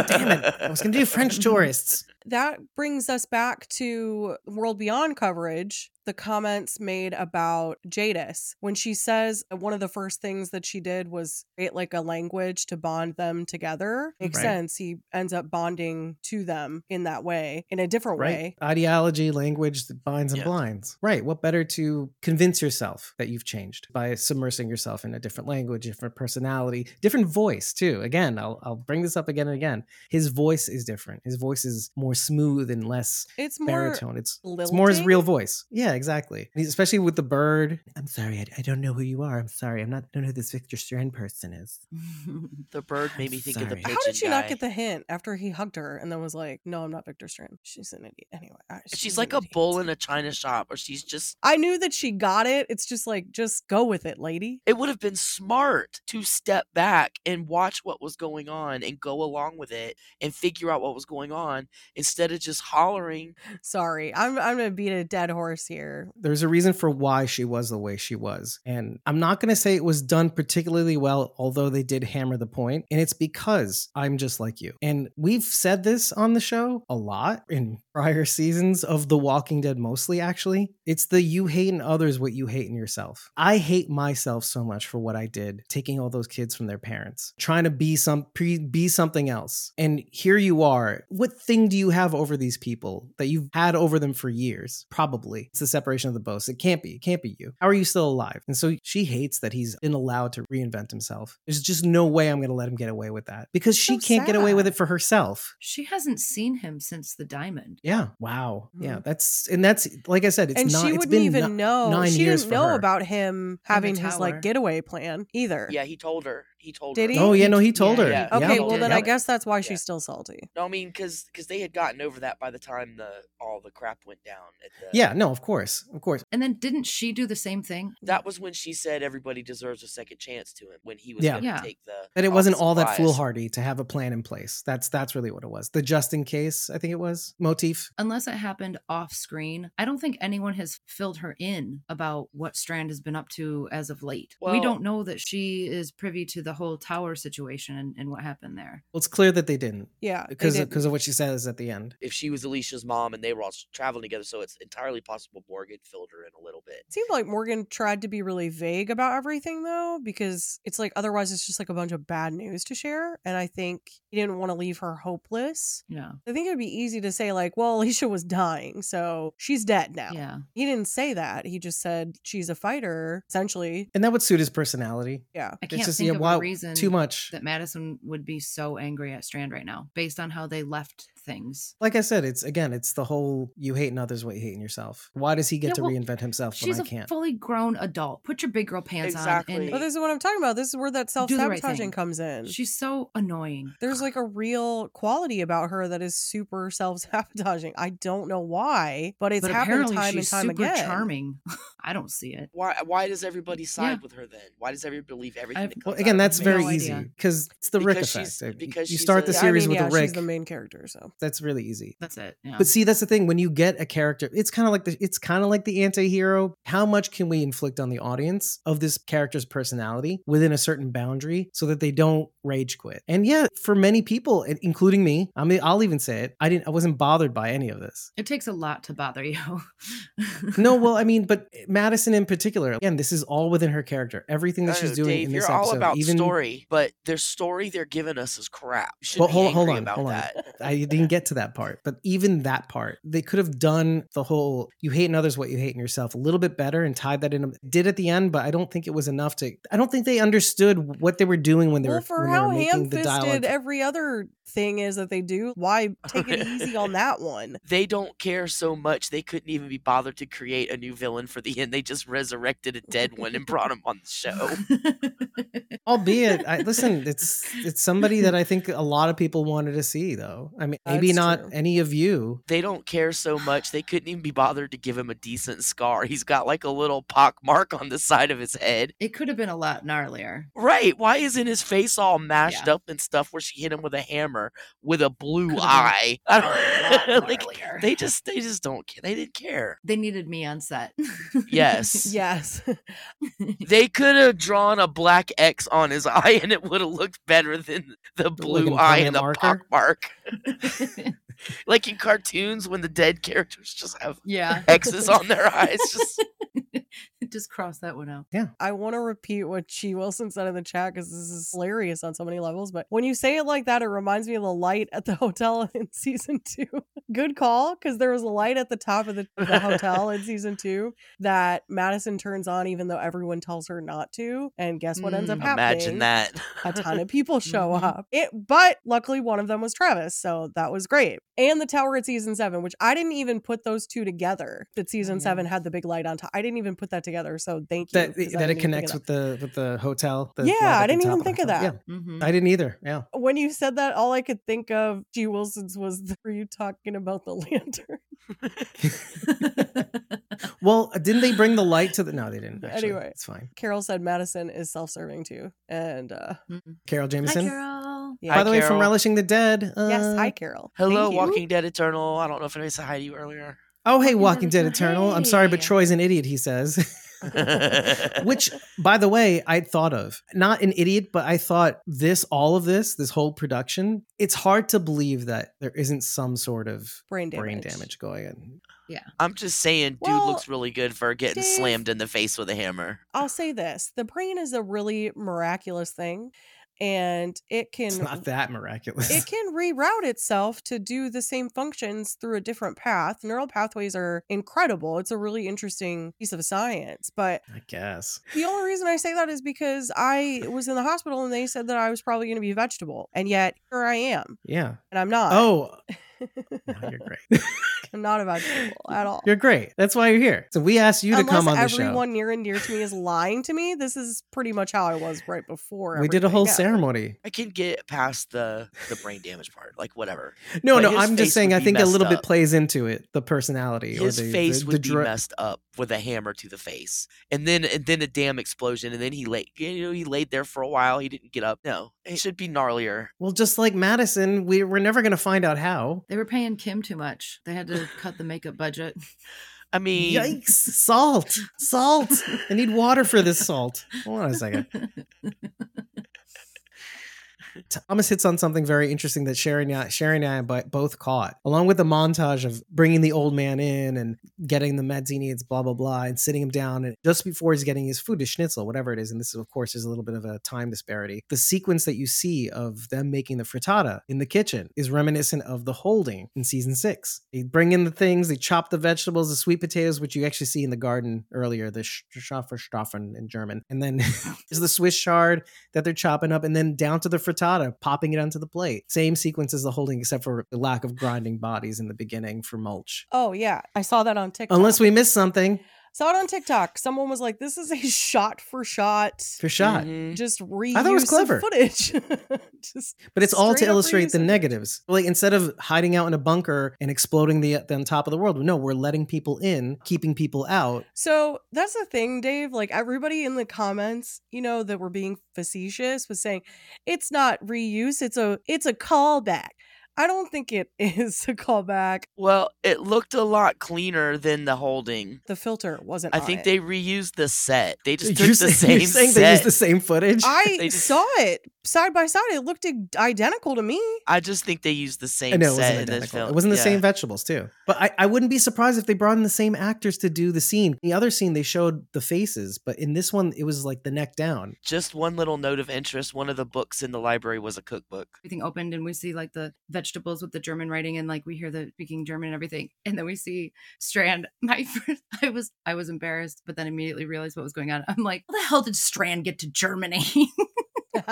Damn it. I was going to do French tourists. That brings us back to World Beyond coverage. The comments made about Jadis when she says uh, one of the first things that she did was create like a language to bond them together. Makes Right. sense. He ends up bonding to them in that way, in a different way. Ideology, language that binds and Yeah. blinds. Right. What better to convince yourself that you've changed by submersing yourself in a different language, different personality, different voice, too. Again, I'll, I'll bring this up again and again. His voice is different. His voice is more smooth and less It's more baritone. It's, it's more his real voice. Yeah, exactly. Especially with the bird. I'm sorry. I, I don't know who you are. I'm sorry. I'm not, I don't know who this Victor Strand person is. The bird made me think of the Sorry. pigeon How did she not get the hint after he hugged her and then was like, "No, I'm not Victor Strand. She's an idiot." Anyway, I- She's like a idiot. bull in a china shop, or she's just. I knew that she got it. It's just like, just go with it, lady. It would have been smart to step back and watch what was going on and go along with it and figure out what was going on instead of just hollering. Sorry, I'm I'm gonna beat a dead horse here. there's a reason for why she was the way she was. And I'm not going to say it was done particularly well, although they did hammer the point. And it's because I'm just like you. And we've said this on the show a lot in prior seasons of The Walking Dead, mostly actually. It's the you hate in others what you hate in yourself. I hate myself so much for what I did, taking all those kids from their parents, trying to be some pre, be something else. And here you are. What thing do you have over these people that you've had over them for years? Probably. It's the separation of the boast. It can't be. It can't be you. How are you still alive? And so she hates that he's been allowed to reinvent himself. There's just no way I'm going to let him get away with that because she So can't get away with it for herself. she hasn't seen him since the diamond. Yeah. Wow. Yeah. Mhm. That's and that's like I said. It's and not. she it's wouldn't been even no- know. nine She years didn't know her. about him having his like getaway plan either. Yeah, he told her. He told Did her. he? Oh yeah. No, he told Yeah, her. yeah. Okay, he well did. then I guess that's why Yeah. she's still salty. No, I mean, because because they had gotten over that by the time the all the crap went down. At the, Yeah. No. Of course. Of course. And then didn't she do the same thing? That was when she said everybody deserves a second chance to him when he was Yeah. going to Yeah. take the. That it wasn't all that foolhardy to have a plan in place. That's that's really what it was. The just in case, I think it was motif. Unless it happened off screen, I don't think anyone has filled her in about what Strand has been up to as of late. we don't know that she is privy to the whole tower situation and, and what happened there. Well, it's clear that they didn't Yeah, because because of what she says at the end. If she was Alicia's mom and they were all traveling together, so it's entirely possible Morgan filled her in a little bit. It seemed like Morgan tried to be really vague about everything though, because it's like otherwise it's just like a bunch of bad news to share. And I think he didn't want to leave her hopeless. Yeah. I think it'd be easy to say, like, well, Alicia was dying, so she's dead now. Yeah. He didn't say that. He just said she's a fighter, essentially. And that would suit his personality. Yeah. I It's can't just, think yeah, of wow, a reason Too much. that Madison would be so angry at Strand right now based on how they left things. Like I said, it's again, it's the whole you hate in others what you hate in yourself. Why does he get Yeah, to well, reinvent himself when She's I a can't? fully grown adult. Put your big girl pants Exactly. on. But this is what I'm talking about. This is where that self Do the right sabotaging comes in. She's so annoying. There's like a real quality about her that is super self sabotaging. I don't know why, but it's but happened apparently time and she's time super again. charming. I don't see it. Why? Why does everybody side Yeah. with her then? Why does everybody believe everything? I've- that Well, again, out that's her no very mouth? easy because it's the Rick Because she's- effect. because you start a- the I I series mean, yeah, with a Rick. she's the main character, so that's really easy. That's it. Yeah. But see, that's the thing. When you get a character, it's kind of like the it's kind of like the anti-hero. How much can we inflict on the audience of this character's personality within a certain boundary so that they don't rage quit? And yeah, for many people, including me, I mean, I'll even say it. I didn't. I wasn't bothered by any of this. it takes a lot to bother you. No, well, I mean, but eh, Madison in particular. Again, this is all within her character. Everything that I she's know, doing Dave, in you're this all about even story, but their story they're giving us is crap. You should Well, be hold, angry hold on, about hold on. that. I didn't get to that part, but even that part, they could have done the whole "you hate in others what you hate in yourself" a little bit better and tied that in. Did at the end, but I don't think it was enough to. I don't think they understood what they were doing when they well, were for when they how were making the ham-fisted dialogue. every other thing is that they do, why take it easy on that one? They don't care so much they couldn't even be bothered to create a new villain for the end. They just resurrected a dead one and brought him on the show. Albeit, I, listen, it's it's somebody that I think a lot of people wanted to see, though. I mean, maybe That's not true. any of you. They don't care so much they couldn't even be bothered to give him a decent scar. He's got like a little pock mark on the side of his head. it could have been a lot gnarlier. Right. Why isn't his face all mashed Yeah. up and stuff where she hit him with a hammer with a blue Could've eye? I A lot don't like they just they just don't care. They didn't care. They needed me on set. Yes. Yes. They could have drawn a black X on on his eye, and it would have looked better than the blue an eye and the marker? pock mark. like in cartoons when the dead characters just have yeah. X's on their eyes. Just Just cross that one out. Yeah. I want to repeat what Chi Wilson said in the chat because this is hilarious on so many levels. But when you say it like that, it reminds me of the light at the hotel in season two. Good call, because there was a light at the top of the, the hotel in season two that Madison turns on, even though everyone tells her not to. And guess what ends up Mm. happening? imagine that. a ton of people show Mhm. up. It, but luckily, one of them was Travis, so that was great. And the tower at season seven, which I didn't even put those two together. That season yeah. seven had the big light on top. I didn't even put that together. So thank you. that 'cause I that it connects with the with the hotel. the Yeah, light I didn't even think of hotel. that. Yeah, I didn't either. Yeah. when you said that, all I could think of G. Wilson's was the, were you talking about the lantern? Well, didn't they bring the light to the? No, they didn't. Actually. Anyway. it's fine. Carol said Madison is self-serving too, and uh Mhm. Carol Hi, Jameson. Carol. yeah. By Hi, the way, from Relishing the Dead. Uh, yes, hi Carol. Hello, Walking Dead Eternal. I don't know if anybody said hi to you earlier. Oh, hey, Walking Walking Dead Dead Eternal. I'm sorry, but Troy's an idiot. He says. Which, by the way, I'd thought of. Not an idiot, but I thought this, all of this, this whole production, it's hard to believe that there isn't some sort of Brain damage. brain damage going on. Yeah. I'm just saying, dude Well, looks really good for getting Dave- slammed in the face with a hammer. I'll say this: the brain is a really miraculous thing, and it can It's not that miraculous. it can reroute itself to do the same functions through a different path. Neural pathways are incredible. It's a really interesting piece of science. But I guess. the only reason I say that is because I was in the hospital and they said that I was probably going to be a vegetable. And yet here I am. Yeah. And I'm not. Oh, no, you're great. I'm not about vegetable at all. you're great. That's why you're here. So we asked you to Unless come on the show. everyone near and dear to me is lying to me, this is pretty much how I was right before. We did a whole Yeah. ceremony. I can get past the the brain damage part, like whatever. No, But no, I'm just saying I think a messed little bit plays into it, the personality His or the face the, would the be dra- messed up with a hammer to the face, and then and then a damn explosion, and then he laid. You know, he laid there for a while. He didn't get up. No, it should be gnarlier. Well, just like Madison, we we're never going to find out how. They were paying Kim too much. They had to cut the makeup budget. I mean, Yikes! Salt, salt. I need water for this salt. Hold on a second. Thomas hits on something very interesting that Sherry and I, both caught, along with the montage of bringing the old man in and getting the meds he needs, blah blah blah, and sitting him down, and just before he's getting his food, his schnitzel, whatever it is. And this, is, of course, is a little bit of a time disparity. The sequence that you see of them making the frittata in the kitchen is reminiscent of the holding in season six. They bring in the things, they chop the vegetables, the sweet potatoes, which you actually see in the garden earlier, the Schafferstoffen in German, and then is the Swiss chard that they're chopping up, and then down to the frittata, popping it onto the plate. Same sequence as the holding, except for the lack of grinding bodies in the beginning for mulch. Oh, yeah. I saw that on TikTok. Unless we missed something saw it on TikTok. Someone was like, this is a shot for shot. for shot. mhm. Just reuse I thought it was clever. footage. Just But it's all to illustrate the it. negatives. Like instead of hiding out in a bunker and exploding the, the on top of the world, no, we're letting people in, keeping people out. So that's the thing, Dave. Like everybody in the comments, you know, that were being facetious was saying it's not reuse, it's a it's a callback. I don't think it is a callback. Well, it looked a lot cleaner than the holding. The filter wasn't. I on think it. they reused the set. They just You're took the same you're saying set. they used the same footage? I just- saw it side by side. It looked identical to me. I just think they used the same I know it set wasn't in this identical. film. It wasn't the Yeah. same vegetables too. But I, I wouldn't be surprised if they brought in the same actors to do the scene. The other scene they showed the faces, but in this one it was like the neck down. Just one little note of interest. One of the books in the library was a cookbook. everything opened and we see like the vegetables with the German writing and like we hear the speaking German and everything. And then we see Strand. My first, I was I was embarrassed, but then immediately realized what was going on. I'm like, how the hell did Strand get to Germany?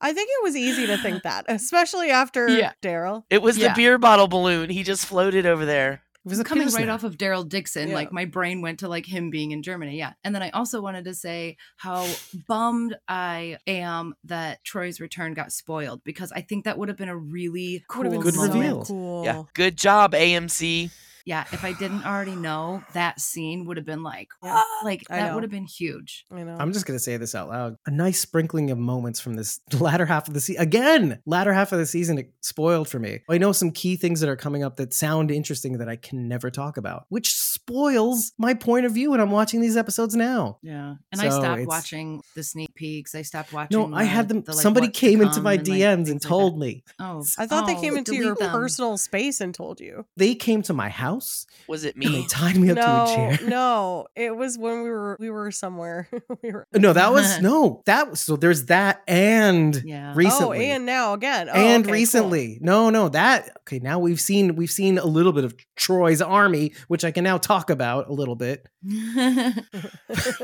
I think it was easy to think that, especially after Yeah. Daryl. It was Yeah. the beer bottle balloon. He just floated over there. It was a coming penis right off of Daryl Dixon, Yeah. like my brain went to like him being in Germany. Yeah. And then I also wanted to say how bummed I am that Troy's return got spoiled because I think that would have been a really cool been Good moment. reveal. cool. Yeah. Good job, AMC. Yeah, if I didn't already know, that scene would have been like, Yeah, like I that know. would have been huge. I know. I'm just gonna say this out loud. A nice sprinkling of moments from this latter half of the season. Again, latter half of the season it spoiled for me. I know some key things that are coming up that sound interesting that I can never talk about, which spoils my point of view when I'm watching these episodes now. Yeah, and I stopped it's- watching the sneak peeks. I stopped watching. No, I had them. the, like, somebody came into my and, like, DMs and things like told me. Oh, I thought they oh, came into your them. personal space and told you. They came to my house Was it and they me? tied me up to a No, chair. no, it was when we were we were somewhere. we were No, that was no. That was so. There's that and Yeah. Oh, recently. Oh, and now again. Oh, and okay, cool. recently no no that okay now we've seen we've seen a little bit of troy's army which i can now talk about a little bit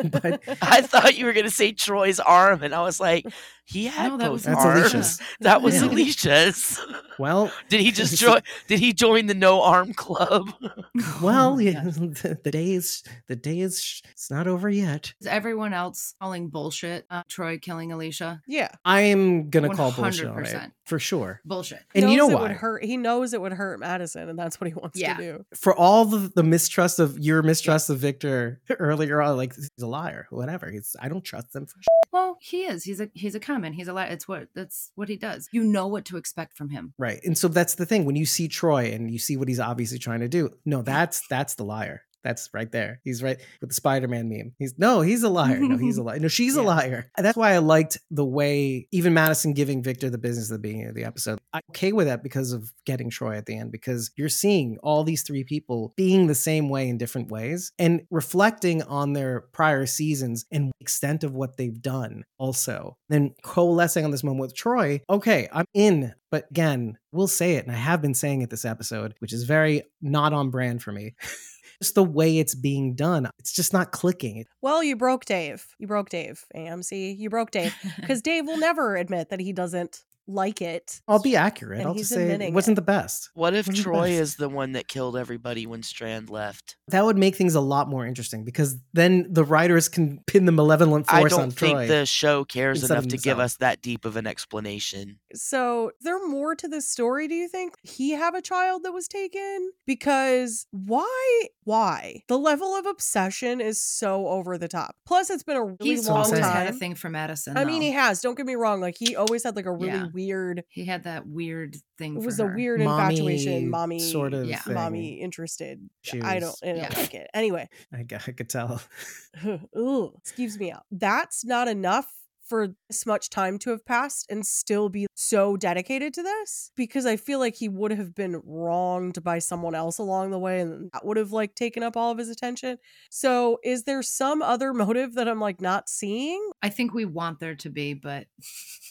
but I thought you were gonna say Troy's arm, and I was like, he had No, that both was That's arms. Alicia's. That was Yeah. Alicia's. well Did he just join? Did he join the no arm club? well Oh, yeah, yeah. the, the day is the day is it's not over yet Is everyone else calling bullshit? Uh, Troy killing Alicia? Yeah. i am gonna call bullshit on it for sure Bullshit. He and you know it why would hurt. He knows it would hurt Madison, and that's what he wants Yeah. to do. for all the, the mistrust of your mistrust of victor earlier on like he's a liar whatever he's i don't trust them for shit. Well, he is. He's a he's a common. He's a li- it's what that's what he does. You know what to expect from him. right and so that's the thing when you see troy and you see what he's obviously trying to do no that's that's the liar that's right there. He's right with the Spider-Man meme. He's no, he's a liar. No, he's a liar. No, she's a liar. And that's why I liked the way even Madison giving Victor the business at the beginning of the episode. I'm okay with that because of getting Troy at the end, because you're seeing all these three people being the same way in different ways and reflecting on their prior seasons and extent of what they've done also. Then coalescing on this moment with Troy, okay, I'm in. But again, we'll say it, and I have been saying it this episode, which is very not on brand for me. just the way it's being done. It's just not clicking. Well, you broke Dave. You broke Dave. AMC. You broke Dave because Dave will never admit that he doesn't like it. I'll be accurate. And I'll just say it wasn't it. the best. What if Wasn't the Troy is the one that killed everybody when Strand left? That would make things a lot more interesting because then the writers can pin the malevolent force. I don't on think Troy. the show cares enough to give us that deep of an explanation. So, is there more to this story, do you think? He have a child that was taken? Because why? Why? The level of obsession is so over the top. Plus, it's been a really He's what I'm long always saying. had a time. thing for Madison. I mean, he has. Don't get me wrong. Like, he always had like a really Yeah. Weird, he had that weird thing. it for was a her. weird Mommy infatuation. Mommy, sort of yeah. thing. mommy interested. She I don't, I don't yeah. like it. Anyway, I, I could tell. Ooh, skeeves me out. That's not enough for this much time to have passed and still be so dedicated to this because I feel like he would have been wronged by someone else along the way and that would have like taken up all of his attention. So, is there some other motive that I'm like not seeing? I think we want there to be, but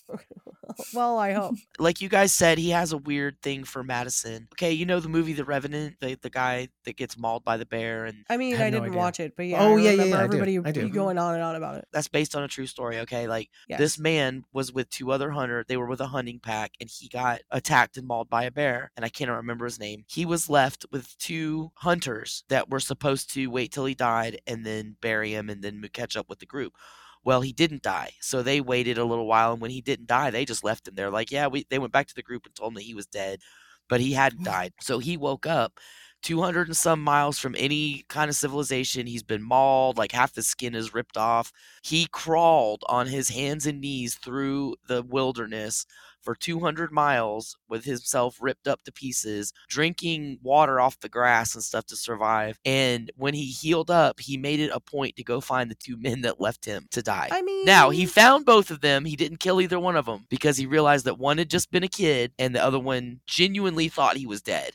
well, I hope. Like you guys said, he has a weird thing for Madison. Okay, you know the movie The Revenant, the, the guy that gets mauled by the bear, and I mean, I I, no didn't idea. watch it, but yeah, Oh, I yeah, yeah, remember yeah, I do. everybody I do. going on and on about it. that's based on a true story. Okay, like Yes. this man was with two other hunters. They were with a hunting pack, and he got attacked and mauled by a bear. And I can't remember his name. He was left with two hunters that were supposed to wait till he died and then bury him and then catch up with the group. Well, he didn't die, so they waited a little while, and when he didn't die, they just left him there. Like, yeah, we they went back to the group and told him that he was dead, but he hadn't died. So he woke up 200 and some miles from any kind of civilization. He's been mauled, like half the skin is ripped off. He crawled on his hands and knees through the wilderness for 200 miles with himself ripped up to pieces, drinking water off the grass and stuff to survive. And when he healed up, he made it a point to go find the two men that left him to die. I mean, Now, he found both of them. He didn't kill either one of them because he realized that one had just been a kid and the other one genuinely thought he was dead.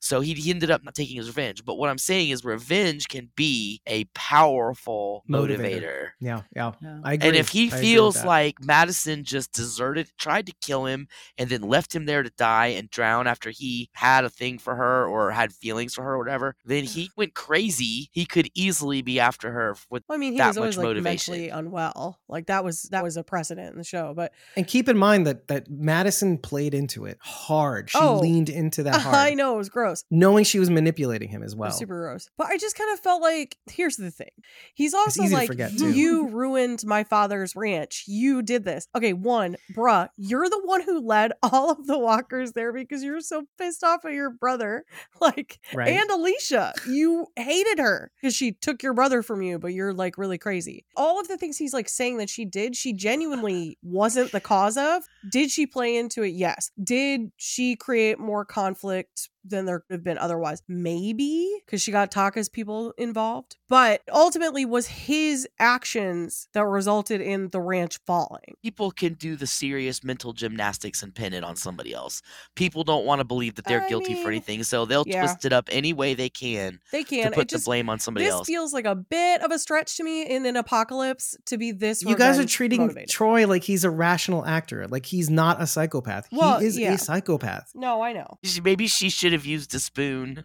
So he, he ended up not taking his revenge. But what I'm saying is, revenge can be a powerful Motivator. motivator. Yeah, yeah. Yeah. I agree. And if he I feels like Madison just deserted, tried to kill him, and then left him there to die and drown after he had a thing for her or had feelings for her or whatever, then he went crazy. He could easily be after her with I mean, he that was always much like motivation. mentally unwell. Like that was that was a precedent in the show. But and keep in mind that that Madison played into it hard. She Oh, leaned into that hard. I know it was gross. Gross. knowing she was manipulating him as well. super gross. But I just kind of felt like here's the thing. He's also like, you ruined my father's ranch. You did this. Okay, one, bruh, you're the one who led all of the walkers there because you're so pissed off at your brother. Like, right? and Alicia, you hated her because she took your brother from you, but you're like really crazy. All of the things he's like saying that she did, she genuinely wasn't the cause of. Did she play into it? Yes. Did she create more conflict than there could have been otherwise? Maybe because she got Taka's people involved. But ultimately, was his actions that resulted in the ranch falling. People can do the serious mental gymnastics and pin it on somebody else. People don't want to believe that they're I guilty for anything, so they'll yeah. twist it up any way they can They to can. put It the blame on somebody this else. feels like a bit of a stretch to me in an apocalypse to be this. you guys are treating motivated. Troy like he's a rational actor, like he's not a psychopath. Well, he is yeah. a psychopath. No, I know. Maybe she should have used a spoon.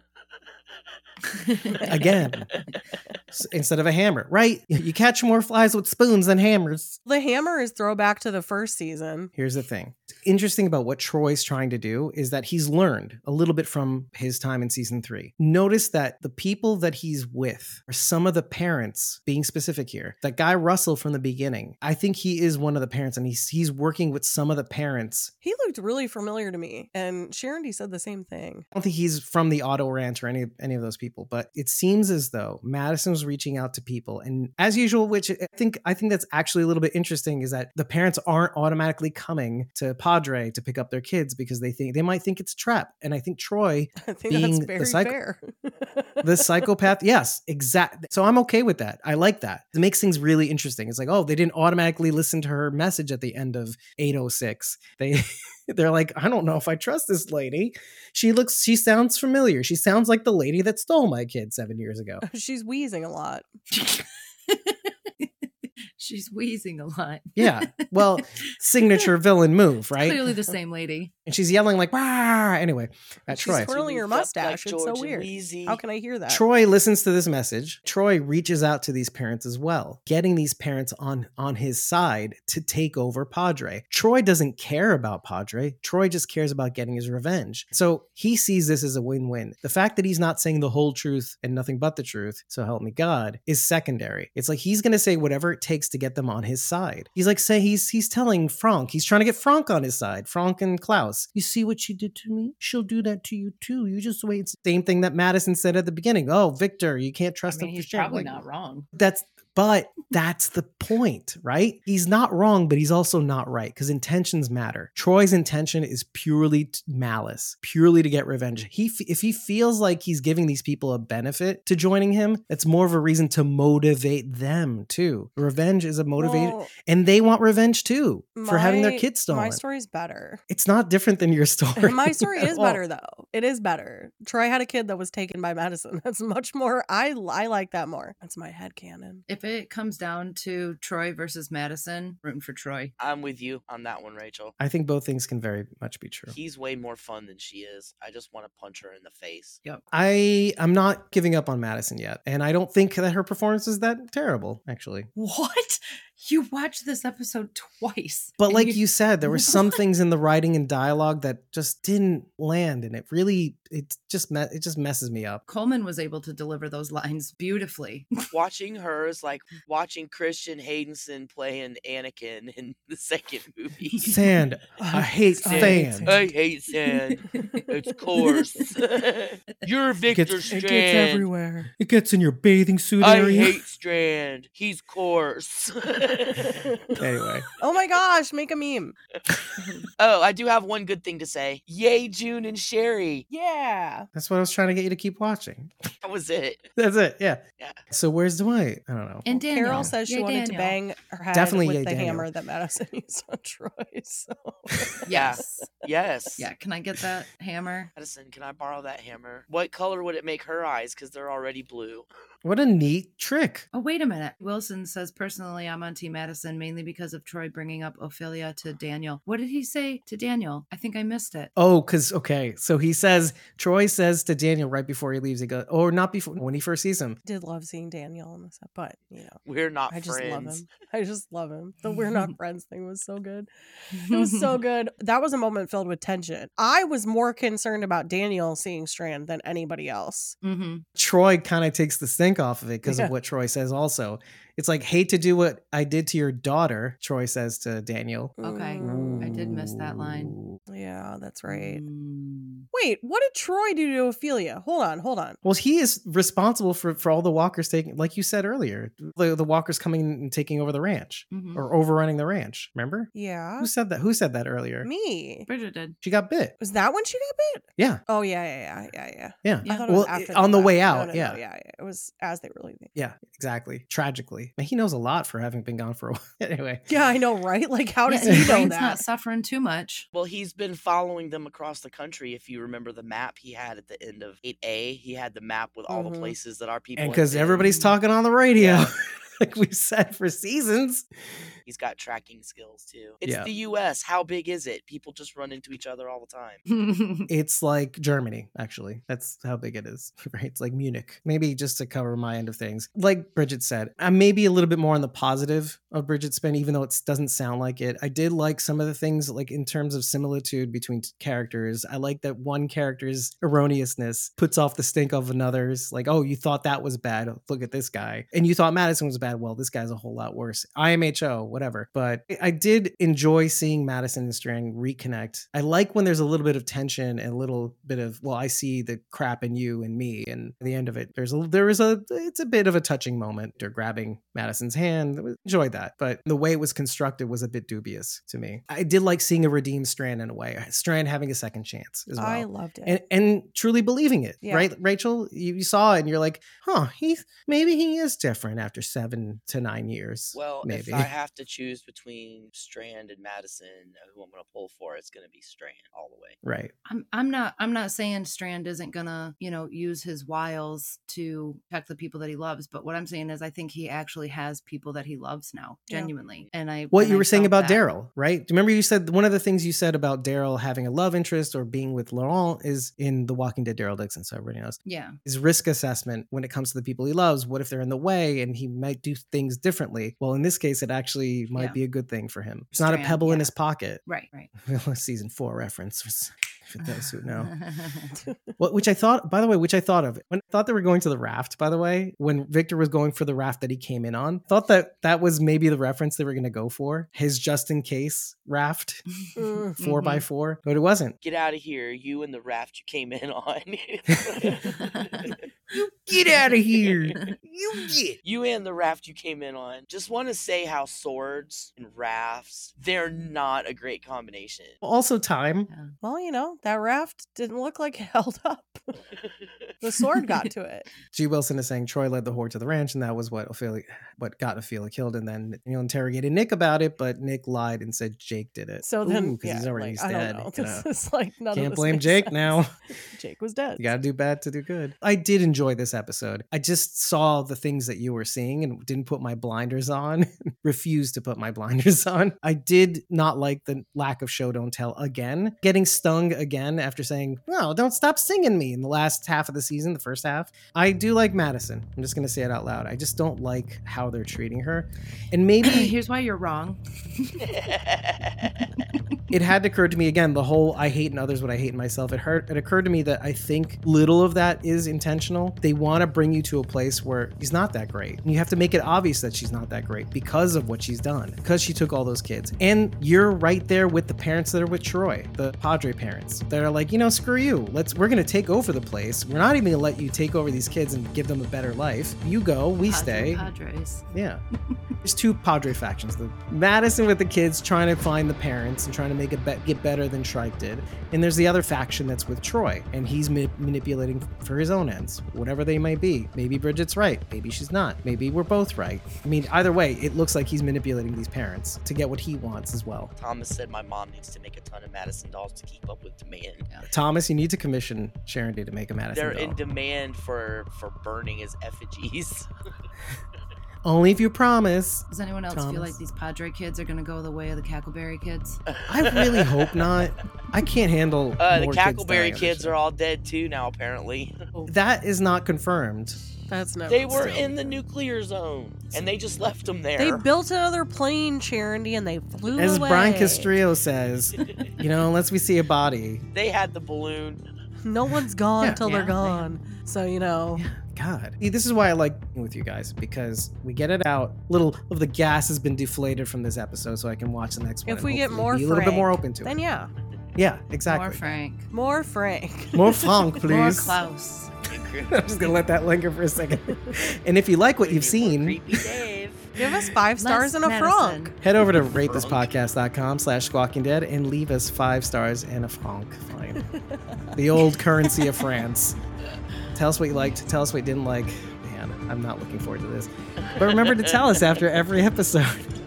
Again, instead of a hammer, right? You catch more flies with spoons than hammers. The hammer is throwback to the first season. Here's the thing. Interesting about what Troy's trying to do is that he's learned a little bit from his time in season three. Notice that the people that he's with are some of the parents, being specific here. That guy Russell from the beginning, I think he is one of the parents, and he's he's working with some of the parents. He looked really familiar to me, and Sharon D said the same thing. I don't think he's from the Otto ranch or any any of those people, but it seems as though Madison was reaching out to people, and as usual, which I think I think that's actually a little bit interesting, is that the parents aren't automatically coming to Padre to pick up their kids because they think they might think it's a trap, and I think Troy, I think Being that's the psycho- the psychopath, yes, exact. So I'm okay with that. I like that. It makes things really interesting. It's like, oh, they didn't automatically listen to her message at the end of 806. They they're like, I don't know if I trust this lady. She looks, she sounds familiar. She sounds like the lady that stole my kid seven years ago. Oh, she's wheezing a lot. She's wheezing a lot. Yeah. Well, signature villain move, right? Clearly the same lady. And she's yelling like, "Wah!" Anyway, at She's Troy. twirling her Moved up mustache. It's so weird. Wheezy. How can I hear that? Troy listens to this message. Troy reaches out to these parents as well, getting these parents on on his side to take over Padre. Troy doesn't care about Padre. Troy just cares about getting his revenge. So he sees this as a win-win. The fact that he's not saying the whole truth and nothing but the truth, so help me God, is secondary. It's like he's going to say whatever it takes to get them on his side. He's like say he's he's telling Frank, he's trying to get Frank on his side. Frank and Klaus. You see what she did to me? She'll do that to you too. You just wait. Same thing that Madison said at the beginning. Oh, Victor, you can't I trust mean, him. he's probably Like, not wrong. That's but that's the point, right? He's not wrong, but he's also not right because intentions matter. Troy's intention is purely t- malice, purely to get revenge. He, f- if he feels like he's giving these people a benefit to joining him, that's more of a reason to motivate them too. Revenge is a motivator, Well, and they want revenge too for having their my- kids stolen. My story's better. it's not different than your story. my story is all. Oh. better though. It is better. Troy had a kid that was taken by Madison. That's much more. I I like that more. That's my head canon. If it comes down to Troy versus Madison, rooting for Troy. I'm with you on that one, Rachel. I think both things can very much be true. He's way more fun than she is. I just want to punch her in the face. Yep. I I'm not giving up on Madison yet, and I don't think that her performance is that terrible, actually. What? You watched this episode twice. But like you said, there were some things in the writing and dialogue that just didn't land, and it really it just me- it just messes me up. Colman was able to deliver those lines beautifully. Watching her is like watching Christian Haydenson playing Anakin in the second movie. Sand, I hate Sand. sand. I hate sand. It's coarse. You're Victor it gets- Strand. everywhere. It gets in your bathing suit I area. hate Strand. He's coarse. Anyway, Oh my gosh, make a meme. oh, I do have one good thing to say. Yay, June and Sherry. Yeah. that's what I was trying to get you to keep watching. That was it. That's it. Yeah. Yeah. So where's Dwight? I don't know. And Daniel. Carol says she Yay, wanted to bang her head Definitely with yay, the Daniel. hammer that Madison used on Troy. So Yes. Yes. Yeah. Can I get that hammer? Madison, can I borrow that hammer? What color would it make her eyes? Because they're already blue. What a neat trick. Oh, wait a minute. Wilson says, personally, I'm on Team Madison mainly because of Troy bringing up Ophelia to Daniel. What did he say to Daniel? I think I missed it. Oh, because okay, so he says Troy says to Daniel right before he leaves, he goes, or not before when he first sees him. Did love seeing Daniel in this, but you know, We're not I just friends. love him. I just love him. The we're not friends thing was so good. It was so good. That was a moment filled with tension. I was more concerned about Daniel seeing Strand than anybody else. hmm Troy kind of takes the stink off of it because Yeah. of what Troy says. Also, it's like hate to do what I did to your daughter. Troy says to Daniel. Okay. I did miss that line. Yeah, that's right. Mm. Wait, what did Troy do to Ophelia? Hold on, hold on. Well, he is responsible for, for all the walkers taking, like you said earlier, the, the walkers coming and taking over the ranch Mhm. or overrunning the ranch. Remember? Yeah. Who said that? Who said that earlier? Me. Bridget did. She got bit. Was that when she got bit? Yeah. Oh yeah, yeah, yeah, yeah, yeah. Yeah. Yeah. I thought it Well, was after on the way out, No, no, yeah. no, yeah, yeah. It was as they were leaving. Yeah, exactly. Tragically. Man, he knows a lot for having been gone for a while. anyway. Yeah, I know, right? Like, how does Yeah, he his know brain's that? not suffering too much. Well, he's been following them across the country. If you remember the map he had at the end of 8A, he had the map with all Mhm. the places that our people. And because everybody's talking on the radio, Yeah. like we've said for seasons. He's got tracking skills too. It's Yeah. the U.S. How big is it? People just run into each other all the time. It's like Germany, actually. That's how big it is, right? It's like Munich. Maybe just to cover my end of things. Like Bridget said, I'm maybe a little bit more on the positive of Bridget Spin, even though it doesn't sound like it. I did like some of the things, like in terms of similitude between t- characters. I like that one character's erroneousness puts off the stink of another's. Like, oh, you thought that was bad. Look at this guy. And you thought Madison was bad. Well, this guy's a whole lot worse. IMHO, whatever. But I did enjoy seeing Madison and Strand reconnect. I like when there's a little bit of tension and a little bit of, well, I see the crap in you and me. And at the end of it, there's a there is a it's a bit of a touching moment. They're grabbing Madison's hand. Enjoyed that. But the way it was constructed was a bit dubious to me. I did like seeing a redeemed Strand in a way. Strand having a second chance as well I loved it. and, and truly believing it, Yeah. right, Rachel? You, you saw it, and you're like, "Huh, he's maybe he is different after seven to nine years." Well, maybe. if I have to choose between Strand and Madison, uh, who I'm going to pull for, it's going to be Strand all the way. right. I'm I'm not I'm not saying Strand isn't gonna, you know, use his wiles to protect the people that he loves, but what I'm saying is I think he actually has people that he loves now, Yeah. genuinely. And I What and you I were saying about. Daryl, right? Do you remember you said one of the things you said about Daryl having a love interest or being with Laurent is in The Walking Dead Daryl Dixon, so everybody knows. Yeah. His risk assessment when it comes to the people he loves. What if they're in the way and he might do things differently? Well, in this case, it actually might Yeah. be a good thing for him. It's not a Strand, pebble in his pocket. Right, right. Season four reference for those who know. Well, which I thought, by the way, which I thought of when I thought they were going to the raft. By the way, when Victor was going for the raft that he came in on, thought that that was maybe the reference they were going to go for his just in case raft, Mm. 4 by four, but it wasn't. Get out of here, you and the raft you came in on. You get out of here! You get. you and the raft you came in on. Just want to say how swords and rafts, they're not a great combination. Also, time. well, you know, that raft didn't look like it held up. The sword got to it. G. Wilson is saying Troy led the horde to the ranch, and that was what Ophelia, what got Ophelia killed. And then you know interrogated Nick about it, but Nick lied and said Jake did it. So then, because yeah, he's already like, I dead. know. This is like none Can't blame Jake sense. now. Jake was dead. You got to do bad to do good. I did enjoy this episode. I just saw the things that you were seeing and didn't put my blinders on, refused to put my blinders on. I did not like the lack of show don't tell again. Getting stung again after saying, no, don't stop singing me in the last half of the season, the first half. I do like Madison. I'm just going to say it out loud. I just don't like how they're treating her. And maybe Here's why you're wrong. it had occurred to me again the whole I hate in others what I hate in myself. It hurt. It occurred to me that I think little of that is intentional. They want to bring you to a place where he's not that great. And you have to make it obvious that she's not that great because of what she's done, because she took all those kids. And you're right there with the parents that are with Troy, the Padre parents that are like, you know, screw you. Let's we're gonna take over the place. We're not even gonna let you take over these kids and give them a better life. You go, we Padre stay. Padres. Yeah. There's two Padre factions. The Madison with the kids trying to find the parents and trying to make it be- get better than Shrike did. And there's the other faction that's with Troy, and he's ma- manipulating for his own ends, whatever they may be. Maybe Bridget's right, maybe she's not. Maybe we're both right. I mean, either way, it looks like he's manipulating these parents to get what he wants as well. Thomas said my mom needs to make a ton of Madison dolls to keep up with demand. Thomas, you need to commission Sharon D to make a Madison They're doll. in demand for for burning as effigies. Only if you promise. Does anyone else feel like these Padre kids are going to go the way of the Cackleberry kids? I really hope not. I can't handle. Uh, the more kids dying Cackleberry on kids are all dead too now, apparently. That is not confirmed. That's never. they were still. in the nuclear zone, and they just left them there. They built another plane, Charity, and they flew As away. Brian Castrillo says, you know, unless we see a body, They had the balloon. No one's gone Yeah. till Yeah, they're gone. So you know, God. See, this is why I like being with you guys because we get it out. Little of the gas has been deflated from this episode, so I can watch the next one. if we get more, be a little bit more open to then it. yeah, Yeah, exactly. More Frank. more Frank. More funk, More please. Klaus. I'm just gonna let that linger for a second. and if you like what you've seen, Creepy Dave. Give us five stars Less and a medicine. frunk. head over to ratethispodcast.com slash squawking dead and leave us five stars and a franc. Fine. the old currency of France. Tell us what you liked. Tell us what you didn't like. Man, I'm not looking forward to this. But remember to tell us after every episode.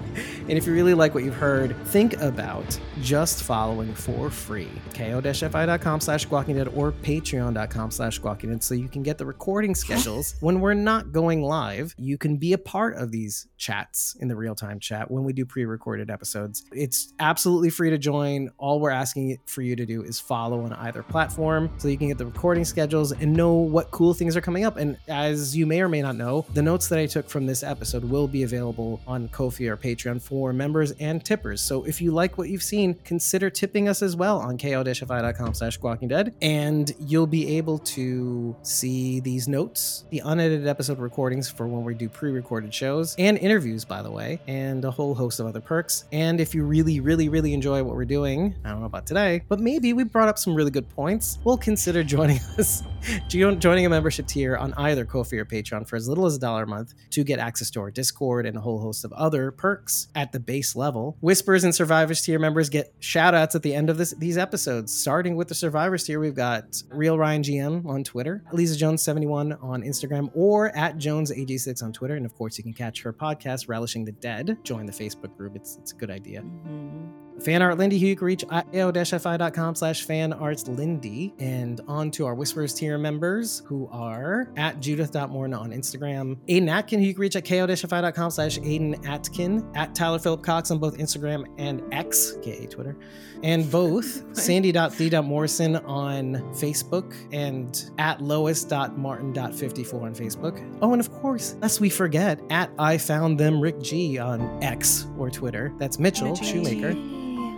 And if you really like what you've heard, think about just following for free. ko-fi.com slash squawking dead or patreon.com slash squawking dead so you can get the recording schedules when we're not going live. You can be a part of these chats in the real-time chat when we do pre-recorded episodes. It's absolutely free to join. All we're asking for you to do is follow on either platform so you can get the recording schedules and know what cool things are coming up. And as you may or may not know, the notes that I took from this episode will be available on Ko-fi or Patreon for members and tippers. So if you like what you've seen, consider tipping us as well on ko-fi.com slash dead. And you'll be able to see these notes, the unedited episode recordings for when we do pre-recorded shows and interviews, by the way, and a whole host of other perks. And if you really, really, really enjoy what we're doing, I don't know about today, but maybe we brought up some really good points, we'll consider joining us, jo- joining a membership tier on either Ko-fi or Patreon for as little as a dollar a month to get access to our Discord and a whole host of other perks at the base level. Whispers and Survivors tier members get shout outs at the end of this, these episodes. Starting with the Survivors tier, we've got Real Ryan GM on Twitter, Lisa Jones71 on Instagram, or at JonesAG6 on Twitter. And of course, you can catch her podcast, Relishing the Dead. Join the Facebook group, it's, it's a good idea. Mhm. Fan art Lindy, who you can reach at ko-fi.com slash fan arts Lindy. And on to our Whispers tier members, who are at judith.morna on Instagram, Aiden Atkin, who you can reach at ko-fi.com slash Aiden Atkin, at Tyler Phillip Cox on both Instagram and X, aka Twitter, and both sandy.d.morrison on Facebook and at lois.martin.54 on Facebook. Oh, and of course, lest we forget, at I Found Them Rick G on X or Twitter. That's Mitchell. Shoemaker.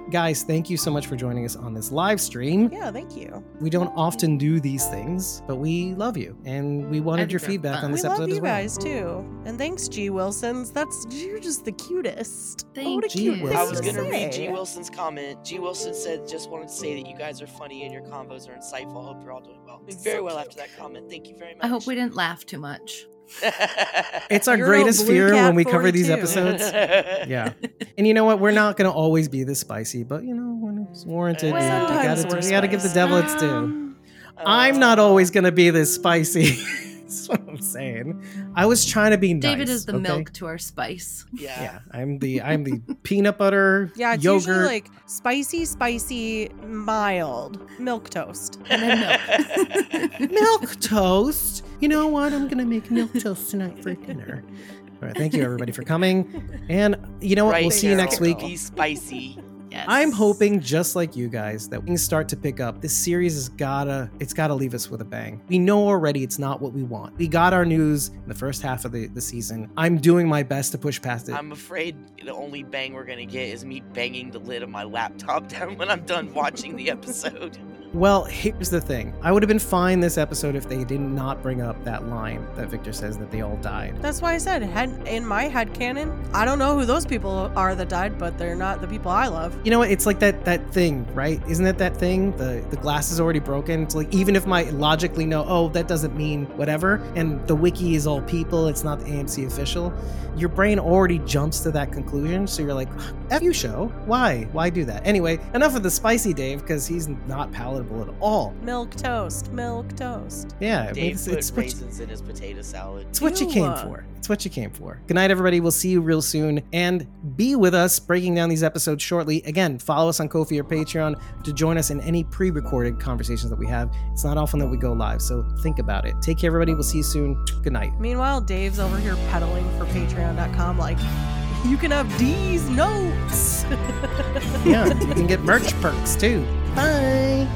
Guys, thank you so much for joining us on this live stream. Yeah, thank you. We don't often do these things, but we love you and we wanted think your they're feedback fun. on We this love episode you as well. guys too, and thanks, G Wilsons. That's you're just the cutest. Thank oh, what a G cute Wilson. I was gonna read. G Wilson's comment. G Wilson said, "Just wanted to say that you guys are funny and your convos are insightful. Hope you're all doing well. It's Very so well cute. after that comment. Thank you very much. I hope we didn't laugh too much. It's our You're greatest fear when we cover these episodes. yeah. And you know what? We're not going to always be this spicy, but you know, when it's warranted, we, Well, we gotta, we gotta give the devil its due. Um, I'm not always going to be this spicy. What I'm saying. I was trying to be nice. David is the okay? milk to our spice. Yeah. Yeah, I'm the I'm the peanut butter Yeah, it's yogurt. usually like spicy, spicy, mild milk toast. And then milk. milk toast. You know what? I'm gonna make milk toast tonight for dinner. All right, thank you everybody for coming, and you know what? Right we'll see you next week. Be spicy. Yes. I'm hoping, just like you guys, that things start to pick up. This series has gotta, it's gotta leave us with a bang. We know already it's not what we want. We got our news in the first half of the, the season. I'm doing my best to push past it. I'm afraid the only bang we're gonna get is me banging the lid of my laptop down when I'm done watching the episode. Well, here's the thing. I would have been fine this episode if they did not bring up that line that Victor says that they all died. That's why I said, head, in my head canon, I don't know who those people are that died, but they're not the people I love. You know what? It's like that that thing, right? Isn't it that thing? The the glass is already broken. It's like even if my logically know, oh, that doesn't mean whatever, and the wiki is all people, it's not the AMC official. Your brain already jumps to that conclusion, so you're like, F you show. Why? Why do that? Anyway, enough of the spicy Dave because he's not palatable at all. Milk toast, milk toast. Yeah, I mean, Dave it's, put it's what, raisins in his potato salad. it's what you came for. It's what you came for. Good night, everybody. We'll see you real soon. And be with us breaking down these episodes shortly. Again, follow us on Ko-fi or Patreon to join us in any pre recorded conversations that we have. It's not often that we go live, so think about it. Take care, everybody. We'll see you soon. Good night. Meanwhile, Dave's over here peddling for patreon.com like, you can have D's notes. Yeah, you can get merch perks too. Bye.